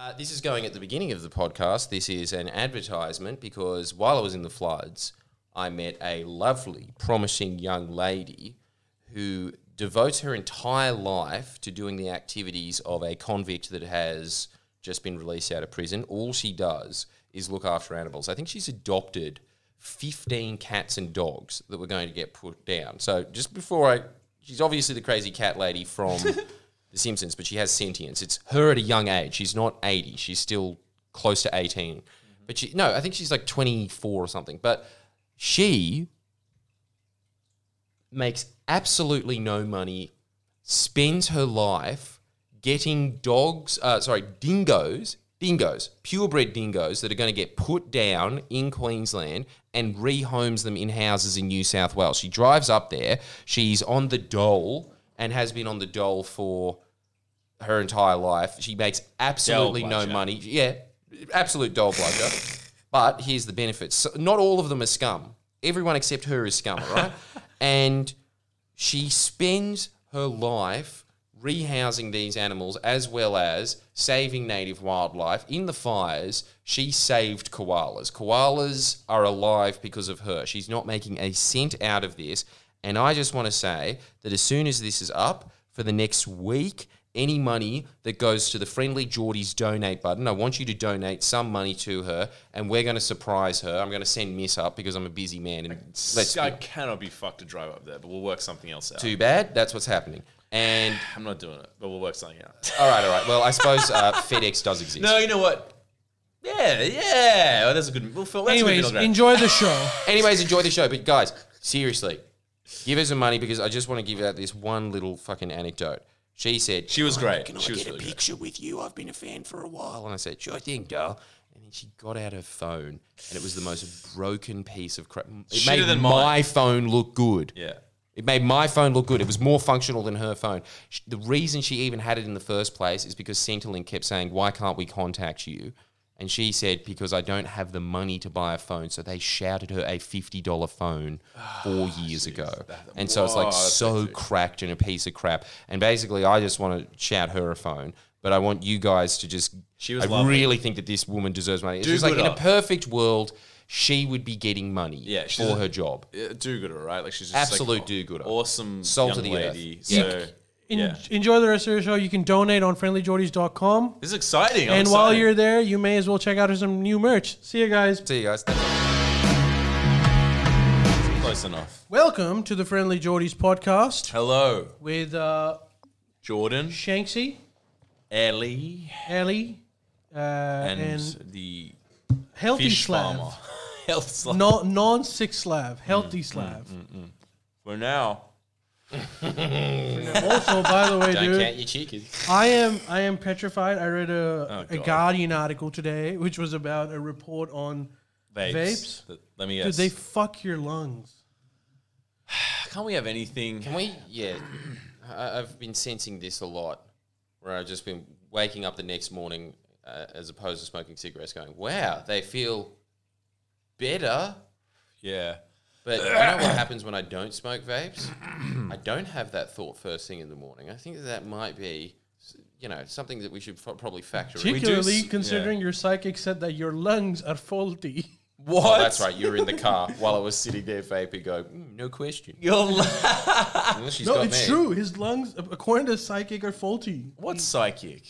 Uh, this is going at the beginning of the podcast. This is an advertisement because while I was in the floods, I met a lovely, promising young lady who devotes her entire life to doing the activities of a convict that has just been released out of prison. All she does is look after animals. I think she's adopted 15 cats and dogs that were going to get put down. So just before I, she's obviously the crazy cat lady from The Simpsons, but she has sentience. It's her at a young age. She's not 80. She's still close to 18. But she, no, I think she's like 24 or something. But she makes absolutely no money, spends her life getting dogs, uh, sorry, dingoes, dingoes, purebred dingoes that are going to get put down in Queensland and rehomes them in houses in New South Wales. She drives up there. She's on the dole and has been on the dole for her entire life. She makes absolutely no money. Yeah, absolute dole bludger. but here's the benefits. So not all of them are scum. Everyone except her is scum, right? and she spends her life rehousing these animals as well as saving native wildlife. In the fires, she saved koalas. Koalas are alive because of her. She's not making a cent out of this. And I just want to say that as soon as this is up for the next week, any money that goes to the Friendly Jordies donate button, I want you to donate some money to her, and we're going to surprise her. I'm going to send Miss up because I'm a busy man, and let's I cannot be fucked to drive up there, but we'll work something else out. too bad. That's what's happening. And I'm not doing it, but we'll work something out. all right, all right. Well, I suppose uh, FedEx does exist. no, you know what? Yeah, yeah. Well, that's a good. We'll feel, that's a good Anyways, enjoy the show. Anyways, enjoy the show. But guys, seriously, give her some money because I just want to give out this one little fucking anecdote. She said She was "Oh, great. Can She I was get a really great." picture with you? I've been a fan for a while. And I said, sure thing, girl. And then she got out her phone, and it was the most broken piece of crap. It Shitter made than my mine. phone look good. Yeah. It made my phone look good. It was more functional than her phone. Sh- The reason she even had it in the first place is because Centrelink kept saying, "Why can't we contact you?" And she said, "Because I don't have the money to buy a phone." So they shouted her a fifty dollar phone four ah, years ago, and so it's like so hectic. cracked and a piece of crap. And basically, I just want to shout her a phone. But I want you guys to just. She was I lovely. really think that this woman deserves money. It's Do just like in a perfect world, she would be getting money Yeah, she's for her job. Do-gooder, right? Like she's just Absolute like, do-gooder. Awesome, Salt young of the earth. lady. Yeah. So En- yeah, Enjoy the rest of the show. You can donate on friendlyjordies.com. this is exciting. I'm And while excited. you're there, you may as well check out some new merch. See you guys. See you guys. close enough. Welcome to the Friendly Jordies podcast Hello, with uh, Jordan, Shanksy, Ellie, Ellie, uh, and, and, the Healthy fish Slav. farmer. Health Slav. No, non-sick Slav, Mm, Healthy Slav. For now, Also, by the way, Don't dude, count your chickens. I am I am petrified. I read a, Oh, a God. Guardian article today, which was about a report on vapes. Vapes? Th- Let me guess. dude, they fuck your lungs. Can't we have anything? Can we? Yeah. I, I've been sensing this a lot where I've just been waking up the next morning uh, as opposed to smoking cigarettes going, wow, they feel better. Yeah. But you know what happens when I don't smoke vapes? I don't have that thought first thing in the morning. I think that, that might be, you know, something that we should f- probably factor in. Particularly s- considering yeah. your psychic said that your lungs are faulty. What? Oh, that's right. You were in the car while I was sitting there vaping. Go, mm, no question. Your la- Unless she's No, got it's me. true. His lungs, according to psychic, are faulty. What's psychic?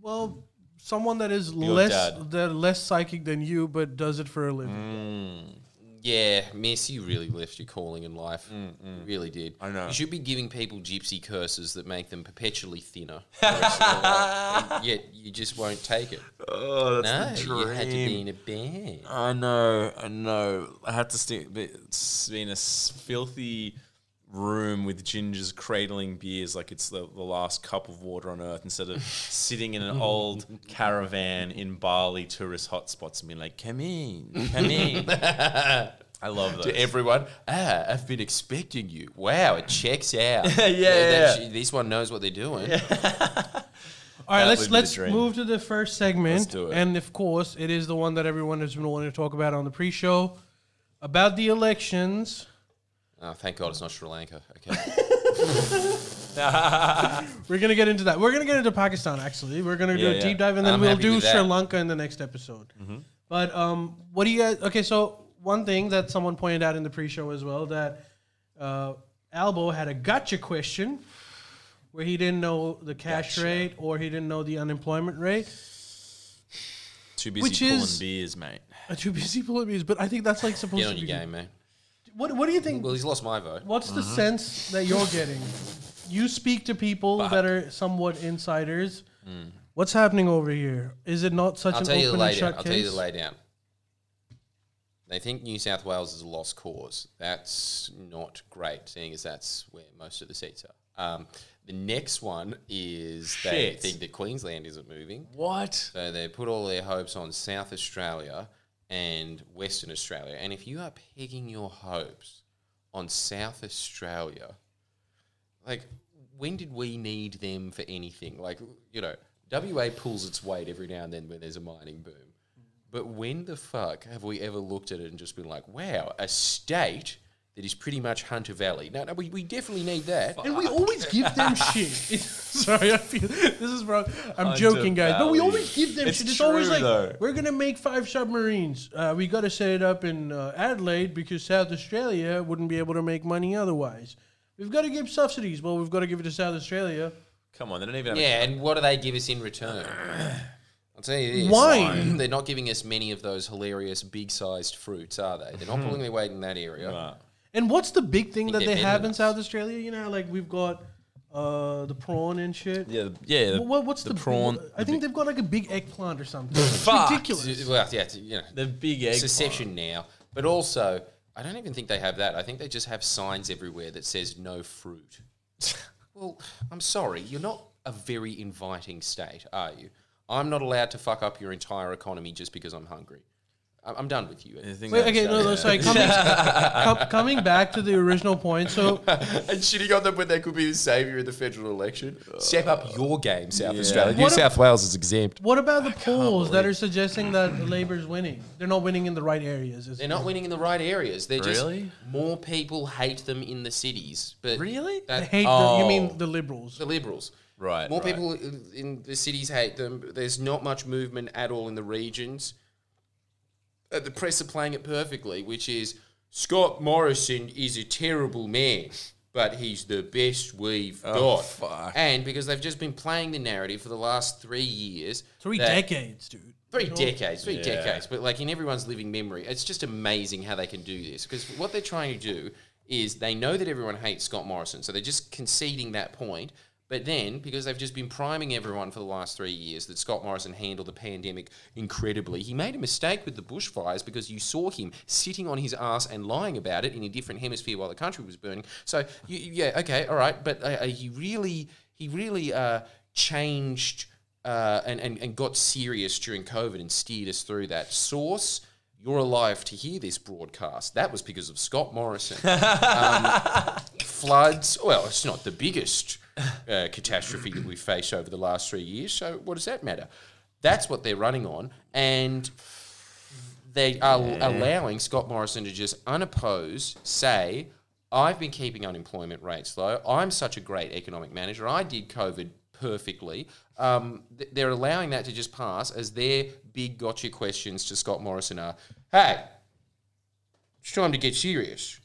Well, someone that is Your less dad. that less psychic than you, but does it for a living. Mm. Yeah, Miss, you really left your calling in life. Mm, mm. You really did. I know. You should be giving people gypsy curses that make them perpetually thinner. the rest of their life. And Yet you just won't take it. Oh, that's No, you had to be in a band. I know, I know. I had to but it's been a filthy room with gingers cradling beers like it's the, the last cup of water on earth instead of sitting in an old caravan in Bali tourist hotspots and being like, come in, come in. I love those. To everyone, ah, I've been expecting you. Wow, it checks out. Yeah, yeah, that- This one knows what they're doing. All right, That let's would be the let's move to the first segment. Let's do it. And of course, it is the one that everyone has been wanting to talk about on the pre-show about the elections. Oh, thank God it's not Sri Lanka. Okay. We're gonna get into that. We're gonna get into Pakistan. Actually, we're gonna do a yeah. deep dive, and then I'm we'll happy do with Sri that. Lanka in the next episode. But um, what do you guys? Okay, so one thing that someone pointed out in the pre-show as well that uh, Albo had a gotcha question where he didn't know the cash Gotcha. rate or he didn't know the unemployment rate. Too busy Which pulling is- beers, mate. Uh, Too busy pulling these, but I think that's like supposed Get to on be. your game, man. What What do you think? Well, he's lost my vote. What's the Mm-hmm. sense that you're getting? You speak to people that are somewhat insiders. What's happening over here? Is it not such I'll an tell you the open and laydown. shut I'll case? tell you the laydown. They think New South Wales is a lost cause. That's not great, seeing as that's where most of the seats are. Um, the next one is they Shit. think that Queensland isn't moving. What? So they put all their hopes on South Australia and Western Australia. And if you are pegging your hopes on South Australia, like when did we need them for anything? Like, you know, WA pulls its weight every now and then when there's a mining boom. But when the fuck have we ever looked at it and just been like, wow, a state that is pretty much Hunter Valley? No, no, we, we definitely need that. and we always give them shit. Sorry, I feel this is wrong. I'm Hunter joking, guys, but we always give them It's shit. It's always like though. we're gonna make five submarines. Uh, we got to set it up in uh, Adelaide because South Australia wouldn't be able to make money otherwise. We've got to give subsidies. Well, we've got to give it to South Australia. Come on, they don't even have Yeah, and what do they give us in return? I'll tell you this. Wine. They're not giving us many of those hilarious big sized fruits, are they? They're not pulling their weight in that area. a. And what's the big thing that they have in. South Australia? You know, like we've got uh, the prawn and shit. Yeah, the- yeah. The, What- what, what's the, prawn? I think they've got like a big eggplant or something. It's Fuck. ridiculous. Well, yeah, it's, you know, the big egg. secession now. But also, I don't even think they have that. I think they just have signs everywhere that says no fruit. well, I'm sorry, you're not a very inviting state, are you? I'm not allowed to fuck up your entire economy just because I'm hungry. I- I'm done with you. The Wait, okay, no, no, sorry. Coming, com- coming back to the original point. So, and shitting on them when they could be the saviour in the federal election. Step up your game, South Yeah. Australia. New What a- South Wales is exempt. what about the polls that are suggesting that Labor's winning? They're not winning in the right areas. is They're it? not winning in the right areas. They're just Really? more people hate them in the cities. But Really? I that, hate the, Oh. you mean oh. the liberals. the liberals. Right, More right. people in- in the cities hate them. There's not much movement at all in the regions. The press are playing it perfectly, which is Scott Morrison is a terrible man, but he's the best we've oh, got. Oh, fuck. And because they've just been playing the narrative for the last three years, Three that- decades, dude. Three decades, three Yeah. decades, but like in everyone's living memory, it's just amazing how they can do this. Because what they're trying to do is they know that everyone hates Scott Morrison, so they're just conceding that point. But then, because they've just been priming everyone for the last three years that Scott Morrison handled the pandemic incredibly, he made a mistake with the bushfires because you saw him sitting on his ass and lying about it in a different hemisphere while the country was burning. So, you, yeah, okay, all right, but uh, uh, he really, he really uh, changed uh, and, and, and got serious during COVID and steered us through that. Source, you're alive to hear this broadcast. That was because of Scott Morrison. um, floods, well, it's not the biggest uh, catastrophe that we've faced over the last three years, so what does that matter? That's what they're running on. And they are allowing Scott Morrison to just unopposed say, I've been keeping unemployment rates low. I'm such a great economic manager. I did COVID perfectly. Um, th- they're allowing that to just pass as their big gotcha questions to Scott Morrison are, hey, it's time to get serious.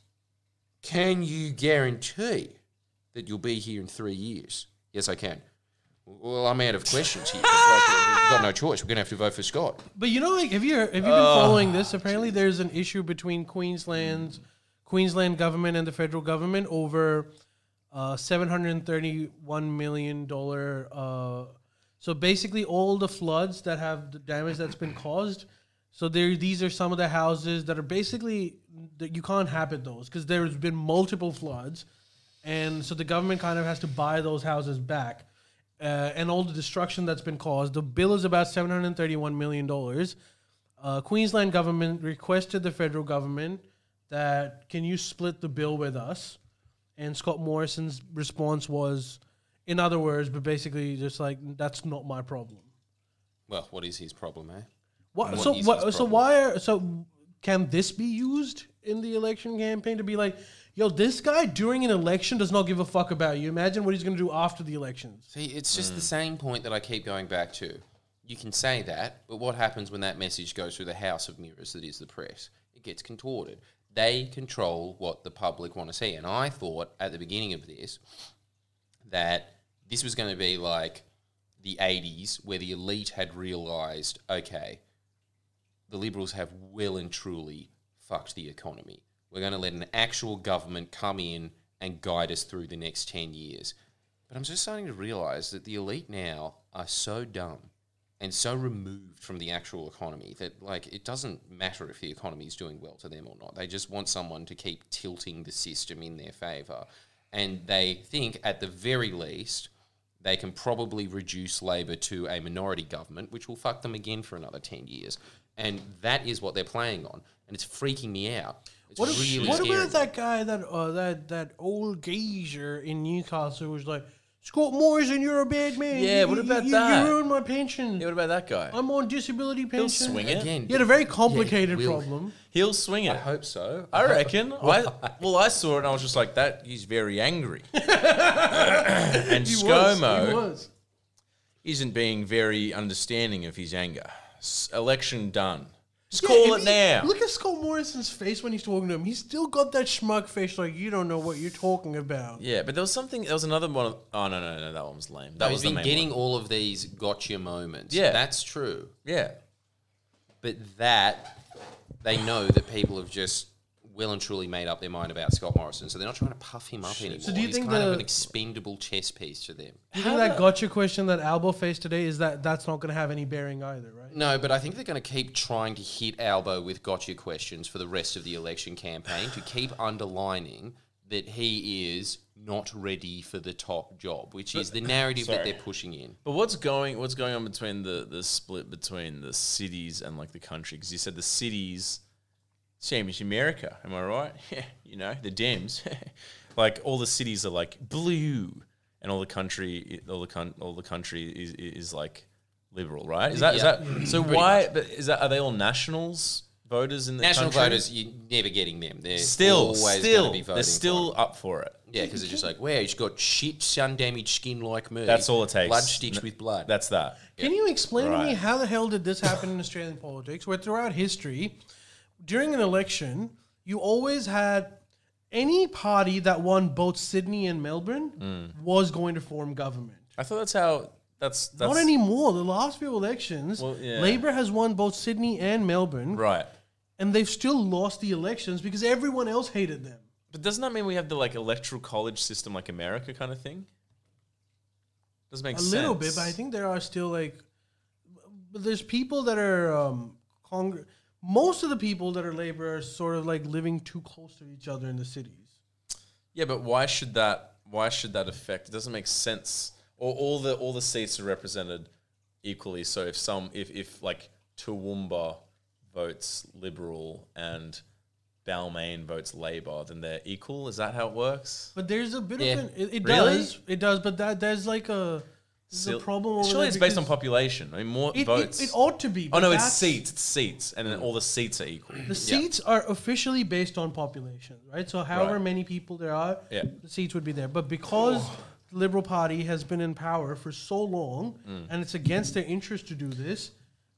Can you guarantee that you'll be here in three years? Yes, I can. Well, I'm out of questions here. Like, we've got no choice. We're going to have to vote for Scott. But you know, like, have you have you been following this? Apparently, there's an issue between Queensland's Queensland government and the federal government over uh, seven hundred and thirty-one million dollar. Uh, so basically, all the floods that have the damage that's been caused. So there, these are some of the houses that are basically that you can't habit those because there's been multiple floods, and so the government kind of has to buy those houses back uh, and all the destruction that's been caused. The bill is about seven hundred thirty-one million dollars. Uh, Queensland government requested the federal government that can you split the bill with us, and Scott Morrison's response was, in other words, but basically just like that's not my problem. Well, what is his problem, eh? What, What so what, so why are so can this be used in the election campaign to be like, yo, this guy during an election does not give a fuck about you. Imagine what he's going to do after the elections. See, it's just Mm. the same point that I keep going back to. You can say that, but what happens when that message goes through the house of mirrors that is the press? It gets contorted. They control what the public want to see. And I thought at the beginning of this that this was going to be like the 80s where the elite had realized, okay, the Liberals have well and truly fucked the economy. We're going to let an actual government come in and guide us through the next 10 years. But I'm just starting to realize that the elite now are so dumb and so removed from the actual economy that, like, it doesn't matter if the economy is doing well to them or not. They just want someone to keep tilting the system in their favor. And they think, at the very least, they can probably reduce Labor to a minority government, which will fuck them again for another 10 years. And that is what they're playing on. And it's freaking me out. It's What, really what scary. about that guy that uh, that that old geezer in Newcastle who was like, Scott Morrison, you're a bad man. Yeah, You- what about you, that? You ruined my pension. Yeah, what about that guy? I'm on disability pension. He'll swing it. Again, He had a very complicated will. problem. He'll swing it. I hope so. I reckon. I, well, I saw it and I was just like, that he's very angry. and He was. He ScoMo was. isn't being very understanding of his anger. S- election done. Just Yeah, call it now. Look at Scott Morrison's face when he's talking to him. He's still got that schmuck face like you don't know what you're talking about. yeah, but there was something. There was another one. Of, oh no, no, no, that one was lame. That No, was he's the been getting one. all of these gotcha moments. Yeah. That's true. Yeah, But that, they know that people have just well and truly made up their mind about Scott Morrison. So they're not trying to puff him up anymore. So do you He's think kind of an expendable chess piece to them. Do you think that gotcha question that Albo faced today is that that's not going to have any bearing either, right? No, but I think they're going to keep trying to hit Albo with gotcha questions for the rest of the election campaign to keep underlining that he is not ready for the top job, which is the narrative that Sorry. they're pushing in. but what's going? What's going on between the the split between the cities and like the country? Because you said the cities, same as America. Am I right? Yeah, you know the Dems. like all the cities are like blue, and all the country, all the con- all the country is is like liberal, right? Is that is Yeah. that so? Why? But is that are they all nationals voters in the National country? voters, you're never getting them. They're Still, always still, be voting. they're still him. up for it. Yeah, because they're just like, wow, he's got shit, sun damaged skin like me. That's all it takes. Blood sticks with blood. That's that. Can you explain to me how the hell did this happen in Australian politics? Where throughout history, during an election, you always had any party that won both Sydney and Melbourne Hmm. was going to form government. I thought that's how. That's that's Not anymore. The last few elections, Well, yeah. Labor has won both Sydney and Melbourne, right. and they've still lost the elections because everyone else hated them. But doesn't that mean we have the like electoral college system like America kind of thing? Doesn't make sense? a sense. little bit, but I think there are still like, but there's people that are um, Cong- most of the people that are labor are sort of like living too close to each other in the cities. Yeah, but why should that? Why should that affect? It doesn't make sense. Or all the all the seats are represented equally. So if some if if like Toowoomba votes Liberal and Balmain votes Labor, then they're equal. Is that how it works? But there's a bit Yeah. of an, it, it Really? does it does, but that there's like a there's a problem. Surely it's based on population. I mean, more It, votes. it, it ought to be. oh no, it's seats. It's seats, and then all the seats are equal. The seats are officially based on population, right? So however Right. many people there are, Yeah. the seats would be there. But because the Liberal Party has been in power for so long, Mm. and it's against their interest to do this,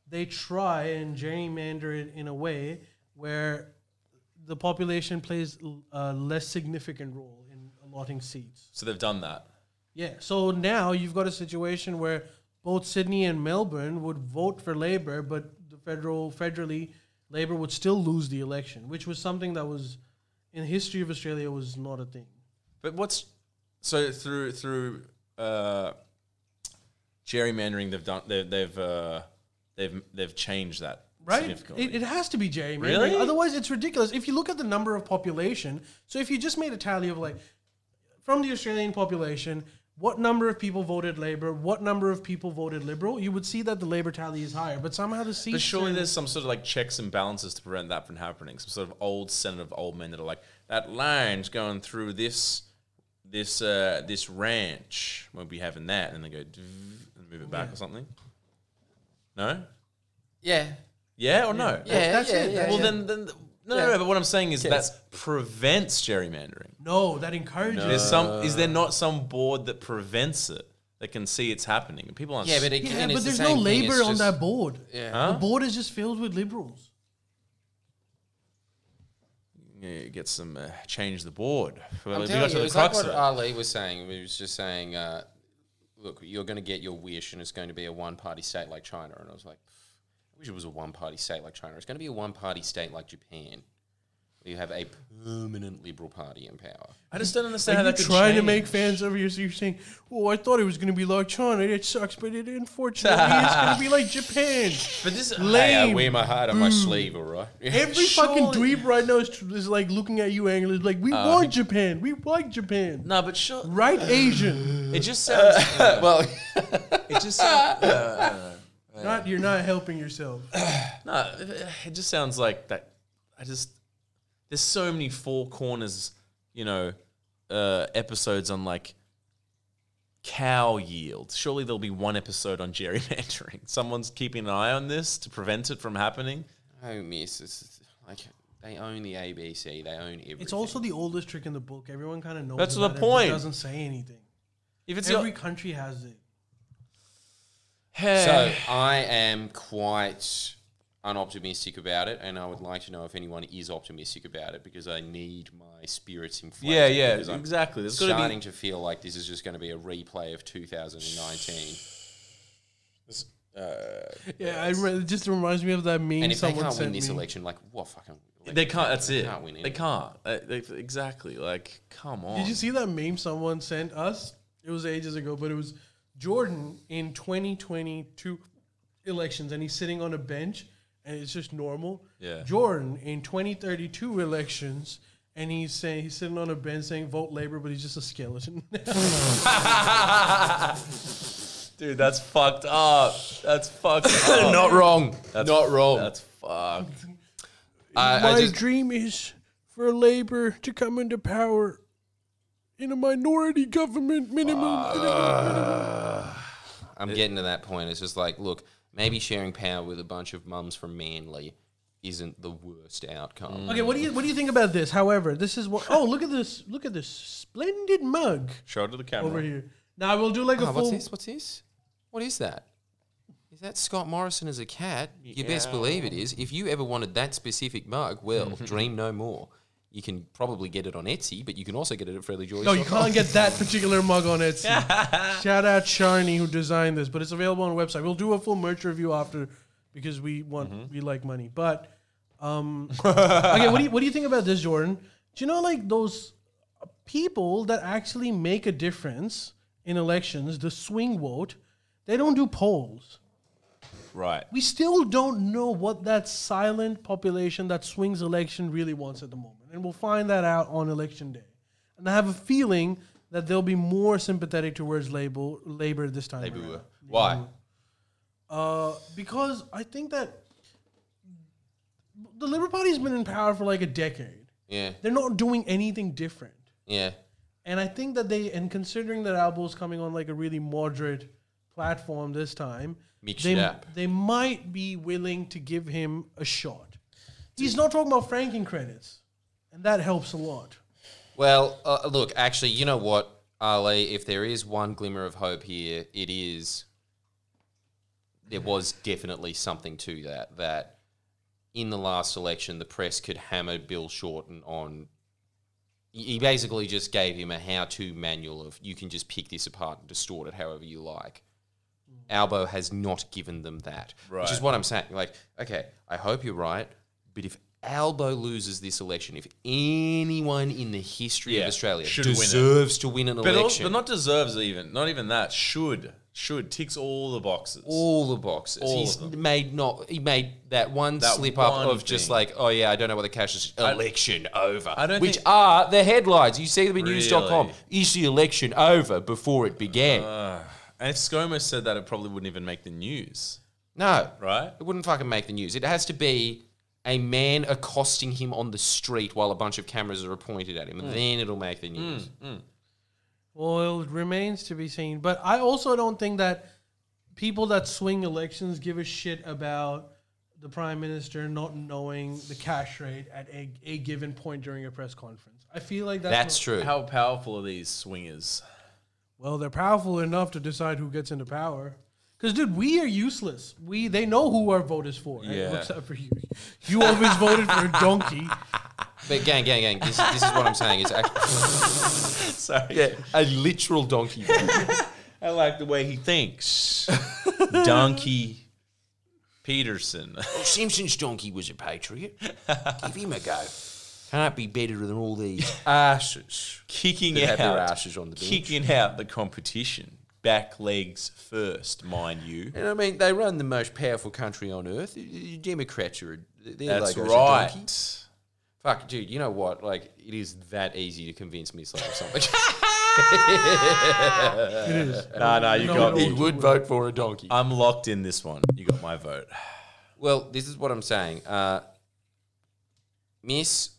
they try and gerrymander it in a way where the population plays a less significant role in allotting seats. So they've done that. Yeah. So now you've got a situation where both Sydney and Melbourne would vote for Labor, but the federal federally Labor would still lose the election, which was something that was in the history of Australia was not a thing. But what's so through through uh, gerrymandering? They've done. They've they've uh, they've they've changed that Right? significantly. It, it has to be gerrymandering. Really? Otherwise, it's ridiculous. If you look at the number of population, so if you just made a tally of like from the Australian population, what number of people voted Labor, what number of people voted Liberal, you would see that the Labor tally is higher. But somehow the seats. but surely there's some sort of like checks and balances to prevent that from happening. Some sort of old senate of old men that are like that line's going through this this uh, this ranch. Won't be having that, and they go and move it back Yeah. or something. No, Yeah. Yeah or no? Yeah, that's yeah, it. yeah, Well, yeah. then, then no, Yeah. no, no. But what I'm saying is Yes. that prevents gerrymandering. No, that encourages. There's some. Is there not some board that prevents it that can see it's happening? And people aren't. Yeah, but Yeah, again, but it's the there's no labor on just- that board. Yeah. Huh? The board is just filled with liberals. Yeah, get some uh, change the board. Well, I'm we telling got you, to it the was like what of it. Ali was saying. He was just saying, uh, look, you're going to get your wish, and it's going to be a one-party state like China. And I was like, I wish it was a one-party state like China. It's going to be a one-party state like Japan, where you have a permanent liberal party in power. I just don't understand Like how you're that could trying to change. make fans over here, so you're saying, "Oh, I thought it was going to be like China. It sucks, but it unfortunately it's going to be like Japan." But this, Lame. Hey, I wear my heart on my mm. sleeve, all right? Every fucking dweeb right now is, is like looking at you angrily, like, "We uh, want Japan. We like Japan." no, but sure. Right, Asian. It just sounds. Uh, well, it just sounds. Uh, Not you're not helping yourself. No, it just sounds like that. I just there's so many four corners, you know, uh, episodes on like cow yield. Surely there'll be one episode on gerrymandering. Someone's keeping an eye on this to prevent it from happening. oh, miss, it's like they own the ABC. They own everything. It's also the oldest trick in the book. Everyone kind of knows. That's about the it, point. Doesn't say anything. If it's Every your, country has it. So I am quite unoptimistic about it, and I would like to know if anyone is optimistic about it because I need my spirits inflated. yeah, yeah, because I'm exactly. There's got to starting be. to feel like this is just going to be a replay of 2019. Yeah, I re- it just reminds me of that meme And if they someone can't sent win this me. election, like what fucking? Election? They can't. That's They it. Can't win They can't. Uh, they, exactly. Like, come on. Did you see that meme someone sent us? It was ages ago, but it was Jordan in 2022 elections, and he's sitting on a bench, and it's just normal. Yeah. Jordan in 2032 elections, and he's saying he's sitting on a bench saying vote Labor, but he's just a skeleton. Dude, that's fucked up. That's fucked up. Not wrong. That's, Not wrong. That's fucked. I, I My just, dream is for Labor to come into power in a minority government minimum. Ah. I'm getting to that point. It's just like, look, maybe sharing power with a bunch of mums from Manly isn't the worst outcome. Okay, what do you what do you think about this? However, this is what. Oh, look at this! Look at this splendid mug Show it to the camera. over here. Now we'll do like a Oh, full. what's this? What's this? What is that? Is that Scott Morrison as a cat? You best believe it is. If you ever wanted that specific mug, well, dream no more. You can probably get it on Etsy, but you can also get it at Friendly Joy. No, you can't get that particular mug on Etsy. Shout out Sharni who designed this, but it's available on the website. We'll do a full merch review after because we want Mm-hmm. we like money. But um, okay, what do you what do you think about this, Jordan? Do you know like those people that actually make a difference in elections, the swing vote? They don't do polls. Right. We still don't know what that silent population that swings election really wants at the moment. And we'll find that out on election day. And I have a feeling that they'll be more sympathetic towards labor, labor this time. around. Why? Uh, because I think that the Liberal Party's been in power for like a decade. Yeah, They're not doing anything different. yeah. And I think that they, and considering that Albo's coming on like a really moderate platform this time, Mix they, it up. they might be willing to give him a shot. He's not talking about franking credits, and that helps a lot. Well, uh, look, actually, you know what, Ali? If there is one glimmer of hope here, it is there was definitely something to that. That in the last election, the press could hammer Bill Shorten on. He he basically just gave him a how-to manual of you can just pick this apart and distort it however you like. Albo has not given them that, which is what I'm saying. Like, okay, I hope you're right, but if Albo loses this election, if anyone in the history Yeah, of Australia should win deserves to win an But, election, but not deserves even. Not even that. Should. Should. Ticks all the boxes. all the boxes. All He's made not he made that one That slip up one of just like, oh yeah, I don't know what the cash is. Election over. I don't which think- are the headlines. You see them in news.com. Really? Is the election over before it began? Uh, and if ScoMo said that, it probably wouldn't even make the news, no. right? It wouldn't fucking make the news. It has to be a man accosting him on the street while a bunch of cameras are pointed at him, and hmm. then it'll make the hmm, news. Hmm. Well, it remains to be seen. But I also don't think that people that swing elections give a shit about the prime minister not knowing the cash rate at a, a given point during a press conference. I feel like that's, That's not- true. How powerful are these swingers? Well, they're powerful enough to decide who gets into power. Because, dude, we are useless. We they know who our vote is for, right? Yeah. except for you. You always voted for a donkey. But gang, gang, gang. This, this is what I'm saying. It's actually Sorry. yeah, a literal donkey. I like the way he thinks. Donkey Peterson. Oh, Simpson's donkey was a patriot. Give him a go. Can't be better than all these asses Kicking that have their out. asses on the bench. Kicking out the competition. Back legs first, mind you. And I mean, they run the most powerful country on earth. Democrats are. Their That's logo's a donkey. right. Fuck, dude. You know what? Like, it is that easy to convince me slash something. It is. No, no, you No, got no, me. he would vote for a donkey. I'm locked in this one. You got my vote. Well, this is what I'm saying. Uh, Miss,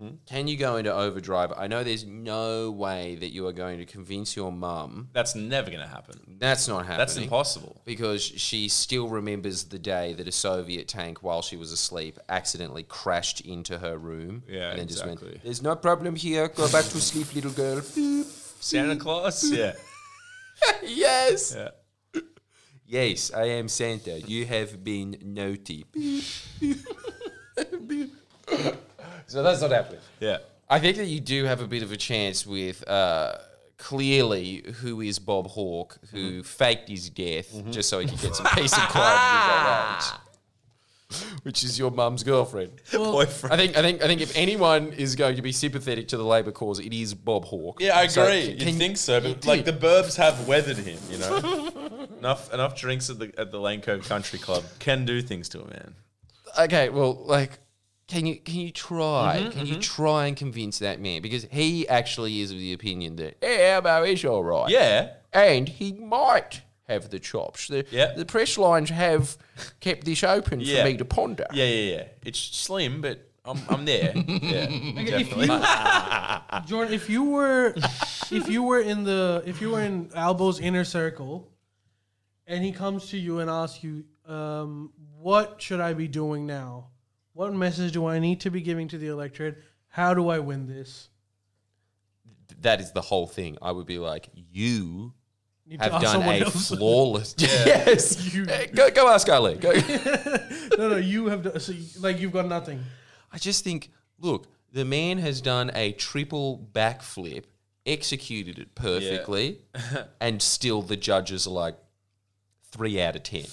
Mm-hmm. can you go into overdrive? I know there's no way that you are going to convince your mum. That's never going to happen. That's not happening. That's impossible. Because she still remembers the day that a Soviet tank, while she was asleep, accidentally crashed into her room. Yeah, and then just exactly. went, "There's no problem here. Go back to sleep, little girl." Santa Claus? Yeah. yes. Yeah. Yes, I am Santa. You have been naughty. so that's not happening. Yeah. I think that you do have a bit of a chance with uh, clearly who is Bob Hawke, who faked his death just so he could get some peace and quiet with his old age. Which is your mum's girlfriend. Boyfriend. I think I think I think if anyone is going to be sympathetic to the Labour cause, it is Bob Hawke. Yeah, I So, agree. can you think so, but like the. Burbs have weathered him. You know, enough enough drinks at the at the Lane Cove Country Club can do things to a man. okay, well, like, can you can you try? Mm-hmm, can you try and convince that man because he actually is of the opinion that yeah, Albo is all right. Yeah, and he might have the chops. The, Yeah. the press lines have kept this open Yeah. for me to ponder. yeah, yeah, yeah. It's slim, but I'm I'm there. Yeah, If definitely. you, Jordan, if you were, if you were in the, if you were in Albo's inner circle, and he comes to you and asks you, um, "What should I be doing now? What message do I need to be giving to the electorate? How do I win this?" That is the whole thing. I would be like, you Need have done a else. flawless. yes. You- Go, go ask Ali. Go. no, no, you have done, so you- like you've got nothing. I just think, look, the man has done a triple backflip, executed it perfectly, and still the judges are like three out of ten.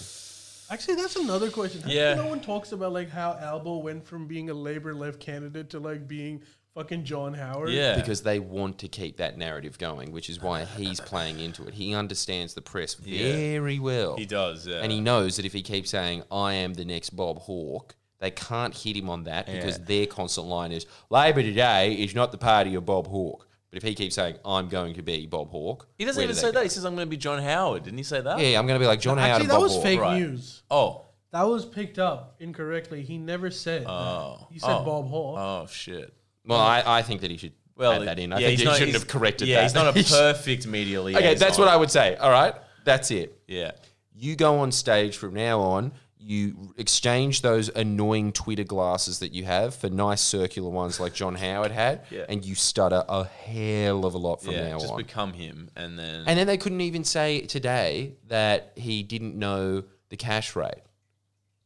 Actually, that's another question. How Yeah. no one talks about like how Albo went from being a Labor left candidate to like being fucking John Howard. yeah, because they want to keep that narrative going, which is why he's playing into it. He understands the press very well. he does. Yeah, And he knows that if he keeps saying, I am the next Bob Hawke, they can't hit him on that because Yeah. their constant line is, Labor today is not the party of Bob Hawke. But if he keeps saying, I'm going to be Bob Hawke, he doesn't where even do say they that. He says I'm going to be John Howard. Didn't he say that? Yeah, I'm going to be like John Howard Actually, and that Bob was Hawke. fake Right. news. Oh. That was picked up incorrectly. He never said. Oh. that. He said Oh. Bob Hawke. Oh shit. Well, I, I think that he should Well, add that in. I yeah, think he's he not- shouldn't he's- have corrected yeah, that. he's not a perfect media liaison. okay, that's what I would say. All right, that's it. Yeah. you go on stage from now on, you exchange those annoying Twitter glasses that you have for nice circular ones like John Howard had, Yeah. and you stutter a hell of a lot from Yeah. now Just on. become him, and then. and then they couldn't even say today that he didn't know the cash rate.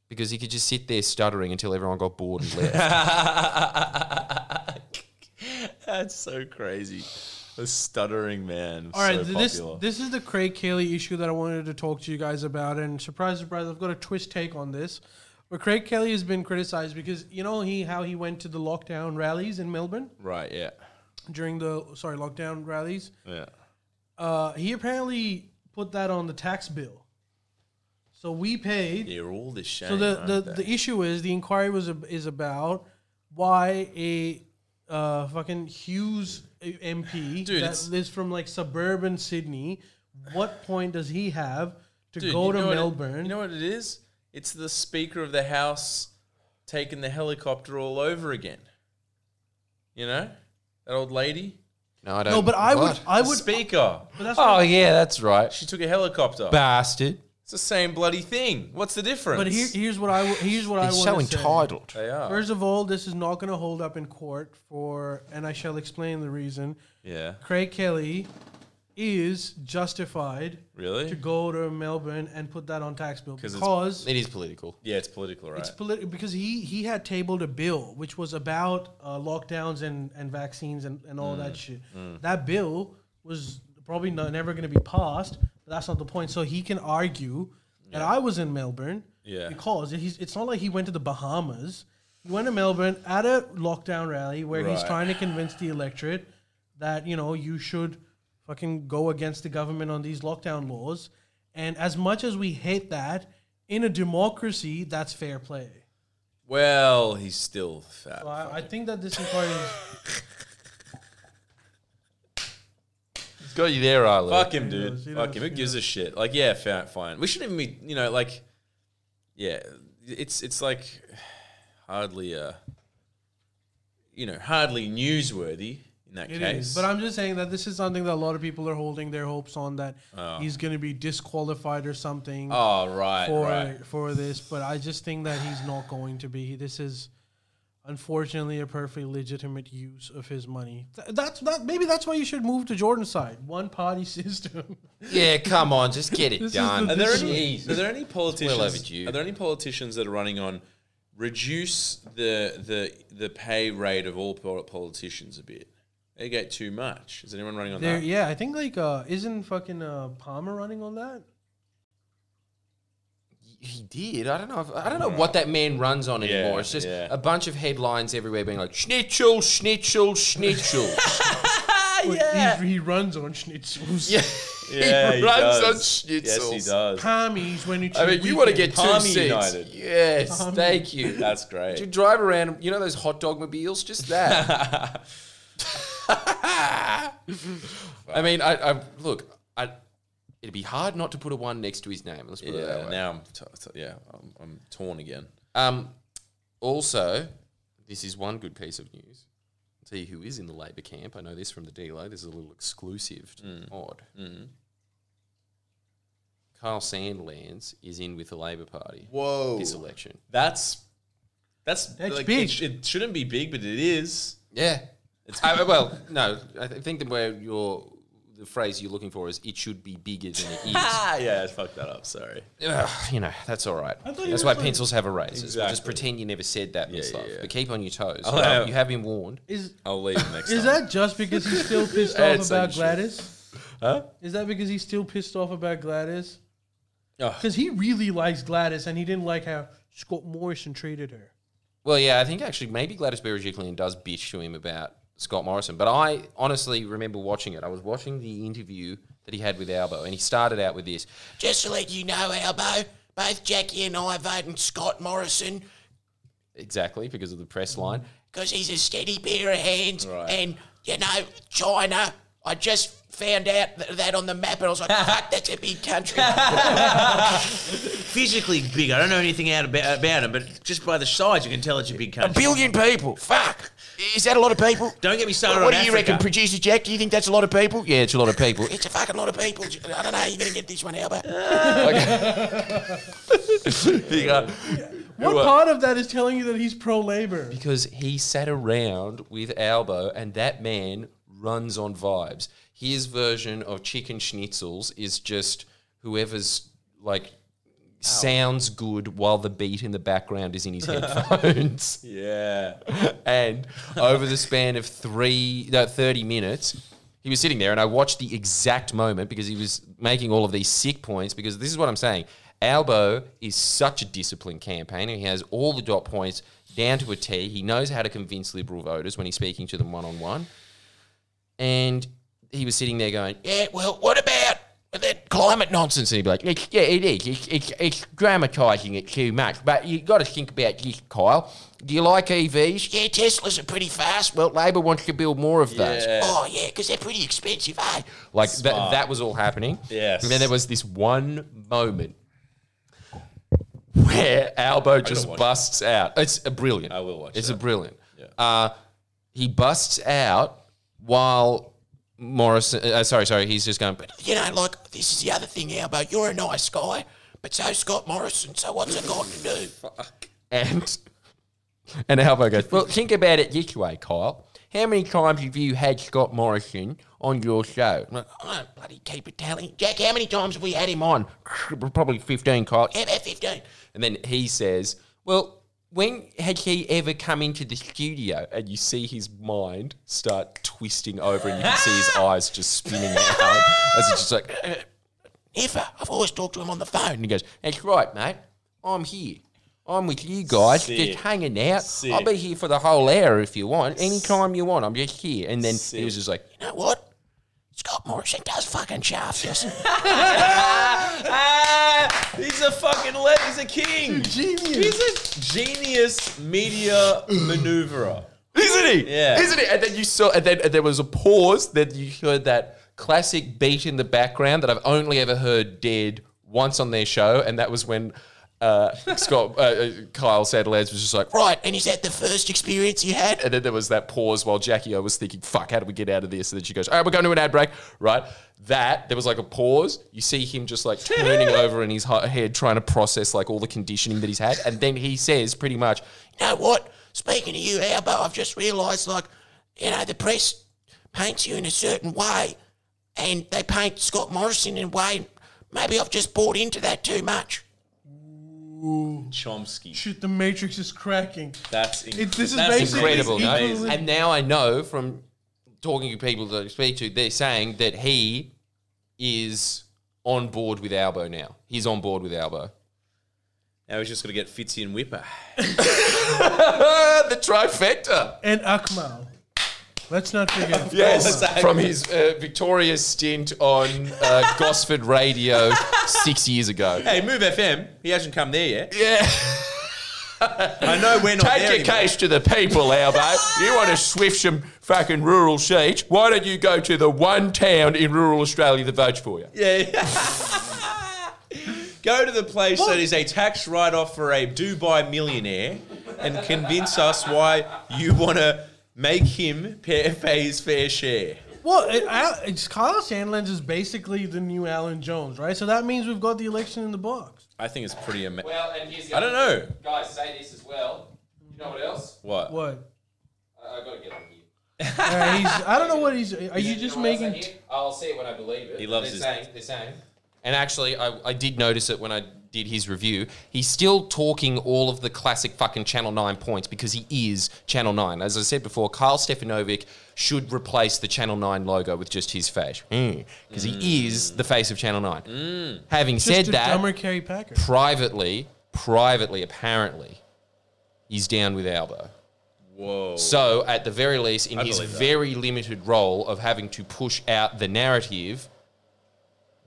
Because he could just sit there stuttering until everyone got bored and left. That's so crazy. A stuttering man. All right, so th- this popular. this is the Craig Kelly issue that I wanted to talk to you guys about, and surprise, surprise, I've got a twist take on this. But Craig Kelly has been criticized because you know he how he went to the lockdown rallies in Melbourne right. Yeah. during the sorry lockdown rallies. Yeah. Uh, he apparently put that on the tax bill, so we paid. Yeah. All this shame. So the, the, the issue is the inquiry was is about why a uh, fucking Hughes MP Dude, that it's- is from like suburban Sydney. What point does he have to Dude, go you to know what it- Melbourne? you know what it is? It's the Speaker of the House taking the helicopter all over again. You know? That old lady? No, I don't. no, but I would What? I would. Speaker. But that's Oh yeah, that's right. She took a helicopter. Bastard. It's the same bloody thing. What's the difference? But here, here's what I w- here's what I He's want so to say. entitled. they are. First of all, this is not going to hold up in court for, and I shall explain the reason. yeah. Craig Kelly is justified Really? to go to Melbourne and put that on tax bill 'Cause it's- because It is political. Yeah, it's political, right? it's politi- because he he had tabled a bill which was about uh, lockdowns and, and vaccines and, and all Mm, that shit. That bill was probably not, never going to be passed. That's not the point. So he can argue that I was in Melbourne Yeah. because he's, it's not like he went to the Bahamas. He went to Melbourne at a lockdown rally where he's Right. trying to convince the electorate that you know you should fucking go against the government on these lockdown laws. And as much as we hate that, in a democracy, that's fair play. well, he's still fat. So I, I think that this inquiry is Got you there, Arlo. Fuck him, dude. does, he Fuck does, him. Who he gives a shit? Like, yeah, fine, fine. We shouldn't even be, you know, like, yeah, it's it's like hardly, uh, you know, hardly newsworthy in that It case. is, But I'm just saying that this is something that a lot of people are holding their hopes on that he's going to be disqualified or something oh, right, for right. for this. But I just think that he's not going to be. This is unfortunately a perfectly legitimate use of his money. Th- That's that. Maybe that's why you should move to Jordan's side. One party system. Yeah, come on, just get it This is done. the- Are there any? Are there any politicians? overdue. Are there any politicians that are running on reduce the the the pay rate of all pol- politicians a bit? They get too much. Is anyone running on There, that? yeah, I think like uh, isn't fucking uh, Palmer running on that? He did. I don't know. If, I don't know what that man runs on Yeah, anymore. It's just yeah. a bunch of headlines everywhere being like schnitzel, schnitzel, schnitzel. Well, he, he runs on schnitzels. yeah, Yeah, he, he runs does. on Yes, schnitzels. he does. Palmies when it's I mean, you want to weekend. get two Palmy seats. United. Yes, Palmy. thank you. That's great. Do You drive around, you know those hot dog mobiles? Just that. I mean, I, I look, I, it'd be hard not to put a one next to his name. Let's put it that Yeah, way. now I'm t- t- yeah, I'm, I'm torn again. Um, also, this is one good piece of news. I'll tell you who is in the Labor camp. I know this from the DLO. This is a little exclusive to Mm. Odd. Kyle Sandilands is in with the Labor Party Whoa, this election. that's that's That's like, big. It, sh- it shouldn't be big, but it is. Yeah. I, well, no, I th- think that where your the phrase you're looking for is it should be bigger than it is. Ah, yeah, I fucked that up. Sorry. Ugh, you know, that's all right. thought you That's were why saying- pencils have erasers. We'll just pretend you never said that and Yeah, stuff. yeah, yeah. But keep on your toes. I'll Well, have- you have been warned. Is I'll leave next is time. that just because he's still pissed Yeah, off about like shit. Gladys? Huh? Is that because he's still pissed off about Gladys? Oh, Because he really likes Gladys, and he didn't like how Scott Morrison treated her. Well, yeah, I think actually maybe Gladys Berejiklian does bitch to him about Scott Morrison. But I honestly remember watching it. I was watching the interview that he had with Albo, and he started out with this. Just to let you know, Albo, both Jackie and I voting Scott Morrison Exactly, because of the press line. because he's a steady pair of hands. Right. And, you know, China, I just found out th- that on the map and I was like, fuck, that's a big country. physically big. I don't know anything out about, about it, but just by the size, you can tell it's a big country. a billion people. Fuck. Is that a lot of people? Don't get me started What on do you Africa. reckon, producer Jack? Do you think that's a lot of people? Yeah, it's a lot of people. It's a fucking lot of people. I don't know. You're going to get this one, Albo. You go, What part of that is telling you that he's pro labor? because he sat around with Albo, and that man runs on vibes. His version of chicken schnitzels is just whoever's like sounds good while the beat in the background is in his headphones. yeah. and over the span of three, no, 30 minutes, he was sitting there, and I watched the exact moment because he was making all of these sick points. Because this is what I'm saying Albo is such a disciplined campaigner. He has all the dot points down to a T. He knows how to convince Liberal voters when he's speaking to them one on one. And he was sitting there going, Yeah, well, what that climate nonsense? And he'd be like, it's, yeah, it is. It's, it's, it's dramatising it too much. But you've got to think about this, Kyle. Do you like EVs? Yeah, Teslas are pretty fast. Well, Labor wants to build more of those. Yeah. Oh, yeah, because they're pretty expensive, eh? Like that, Smart. that was all happening. Yes. And then there was this one moment where Albo just watch it. busts out. It's a brilliant. I will watch It's a brilliant. Yeah. Uh, he busts out while Morrison. Uh, sorry, sorry. He's just going. But you know, like, this is the other thing, Albo. You're a nice guy, But so Scott Morrison, so what's it got to do? And and Albo goes, Well, think about it this way, Kyle. How many times have you had Scott Morrison on your show? I'm like, I don't bloody keep a tally. Jack, how many times have we had him on. Probably 15, Kyle. Yeah, about 15. And then he says, Well, when had he ever come into the studio? And you see his mind start twisting over, and you can see his eyes just spinning out as it's just like, "Uh, Never. I've always talked to him on the phone. and he goes, That's right, mate. I'm here. I'm with you guys, Sick. just hanging out. Sick. I'll be here for the whole hour if you want. Anytime you want, I'm just here. And then he was just like, You know what? Scott Morrison does fucking shaft, doesn't he? Ah, he's a fucking le- He's a king. Genius. He's a genius media maneuverer. Isn't he? Yeah. Isn't he? And then you saw, and then and there was a pause. Then you heard that classic beat in the background that I've only ever heard dead once on their show, and that was when uh, Scott uh, uh, Kyle Sandilands was just like, Right, and is that the first experience you had? and then there was that pause while Jackie O was thinking, "Fuck, how do we get out of this?" And then she goes, "All right, we're going to an ad break." Right? That there was like a pause. You see him just like turning over in his head, trying to process like all the conditioning that he's had, and then he says, pretty much, You know what? Speaking to you, Albo, I've just realised, like, you know, the press paints you in a certain way, and they paint Scott Morrison in a way. Maybe I've just bought into that too much. Chomsky. Shit, the Matrix is cracking. That's inc- It- this is that's basically- incredible, no? And now I know from talking to people that I speak to, they're saying that he is on board with Albo now. He's on board with Albo. Now he's just going to get Fitzy and Wippa. The trifecta. And Akmal. Let's not forget. Yes, Akmal. from his uh, victorious stint on uh, Gosford Radio six years ago. Hey, Move FM. He hasn't come there yet. Yeah. I know we're not Take there your anymore. case to the people, Albo. You want to swift some fucking rural sheets? Why don't you go to the one town in rural Australia that votes for you? Yeah. Go to the place that is a tax write-off for a Dubai millionaire and convince us why you want to make him pay, pay his fair share. Well, it, Al- it's Kyle Sandilands is basically the new Alan Jones, right? So that means we've got the election in the box. I think it's pretty amazing. Well, and here's the I don't know. Guys, say this as well. You know what else? What? What? I, I got to get on here. Uh, he's, I don't know what he's. Are you just making? I'll see it when I believe it. He loves they're his- saying, they're saying. And actually, I, I did notice it when I did his review. He's still talking all of the classic fucking Channel 9 points because he is Channel 9. As I said before, Kyle Stefanovic should replace the Channel 9 logo with just his face. Hmm. Because he is the face of Channel 9. Having Just said that, dumber Kerry Packer. privately, privately, apparently, he's down with Albo. Whoa. So, at the very least, in I his believe that. very limited role of having to push out the narrative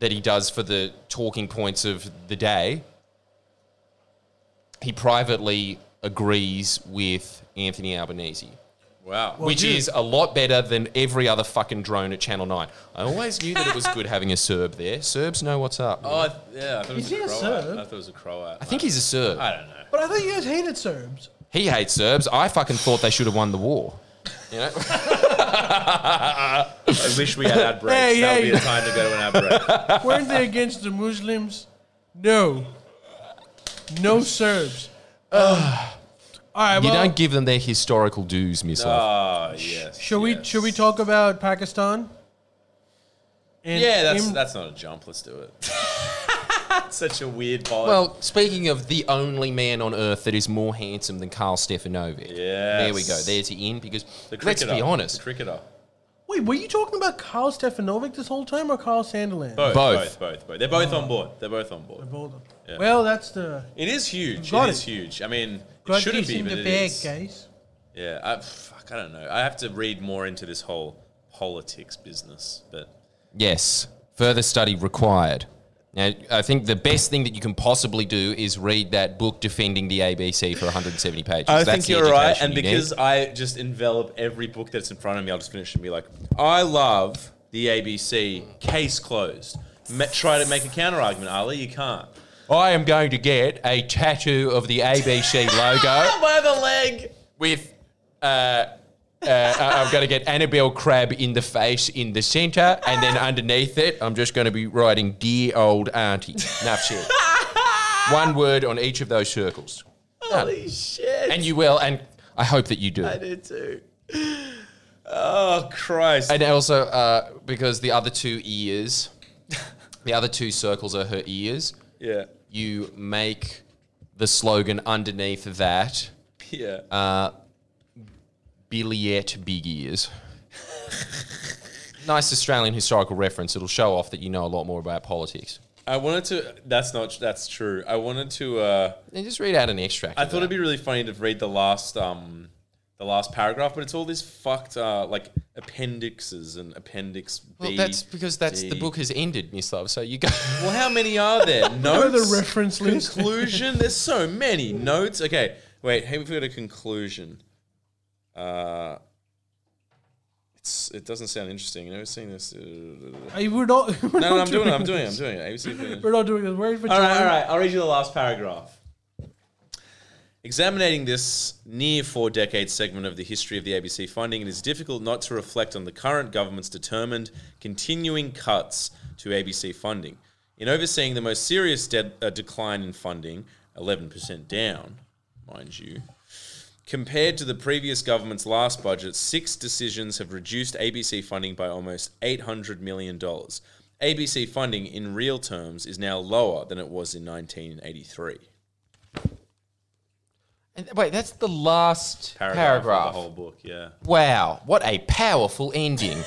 that he does for the talking points of the day, he privately agrees with Anthony Albanese, wow. which dude. is a lot better than every other fucking drone at Channel 9. I always knew that it was good having a Serb there. Serbs know what's up. Oh, I th- yeah. I thought it was Is a he a Serb? I thought it was a Croat. I think he's a Serb. I don't know. But I thought you guys hated Serbs. He hates Serbs. I fucking thought they should have won the war. You know? I wish we had ad breaks. Hey, that would hey. be the time to go to an ad break. Weren't they against the Muslims? No. No Serbs. All right. You well, don't give them their historical dues, Miss. Oh, yes. Should we yes. should we talk about Pakistan? And Yeah, that's Im- that's not a jump. Let's do it. Such a weird pod. Well, speaking of the only man on earth that is more handsome than Karl Stefanovic, Yeah. there we go. There's the in because the let's be honest, The cricketer. Wait, were you talking about Karl Stefanovic this whole time or Carl Sanderland? Both, Both. both, both, both. They're both on board. They're both on board. Both of them. Yeah. Well, that's the It is huge. Got it is huge. I mean, God it shouldn't be, but the it bag, is. guys. Yeah, I, fuck, I don't know. I have to read more into this whole politics business, but yes, further study required. Now, I think the best thing that you can possibly do is read that book defending the ABC for 170 pages. I That's think you're right. And you need. because I just envelop every book that's in front of me, I'll just finish and be like, I love the ABC. Case closed. Ma- try to make a counter argument, Ali. You can't. I am going to get a tattoo of the ABC logo By the leg. with. Uh, uh, I- I'm going to get Annabel Crabb in the face in the centre, and then underneath it, I'm just going to be writing "Dear Old Auntie." Enough shit. One word on each of those circles. Holy shit! And you will, and I hope that you do. I did too. Oh Christ! And also, uh, because the other two ears, the other two circles are her ears, yeah, you make the slogan underneath that yeah. uh, Billiette Big Ears. nice Australian historical reference. It'll show off that you know a lot more about politics. I wanted to. That's not. That's true. I wanted to. uh And just read out an extract. I thought that. it'd be really funny to read the last um the last paragraph, but it's all this fucked uh like appendixes and appendix B. Well, that's because that's the book has ended, Mislav. So you go. Well, how many are there? Go Notes. the reference list. conclusion. There's so many notes. Okay, wait. Have we got a conclusion? Uh, it's it doesn't sound interesting. You never seen this. Hey, we're not. We're no, no, I'm doing it. I'm doing it. I'm doing it. ABC. We're not doing this. We're all right, all right. I'll read you the last paragraph. Examining this near four decade segment of the history of the ABC funding, it is difficult not to reflect on the current government's determined continuing cuts to ABC funding. In overseeing the most serious de- uh, decline in funding, 11% down, mind you, Compared to the previous government's last budget, six decisions have reduced ABC funding by almost $800 million. ABC funding in real terms is now lower than it was in 1983. And wait, that's the last Paragraph, paragraph. of the whole book, yeah. Wow, what a powerful ending.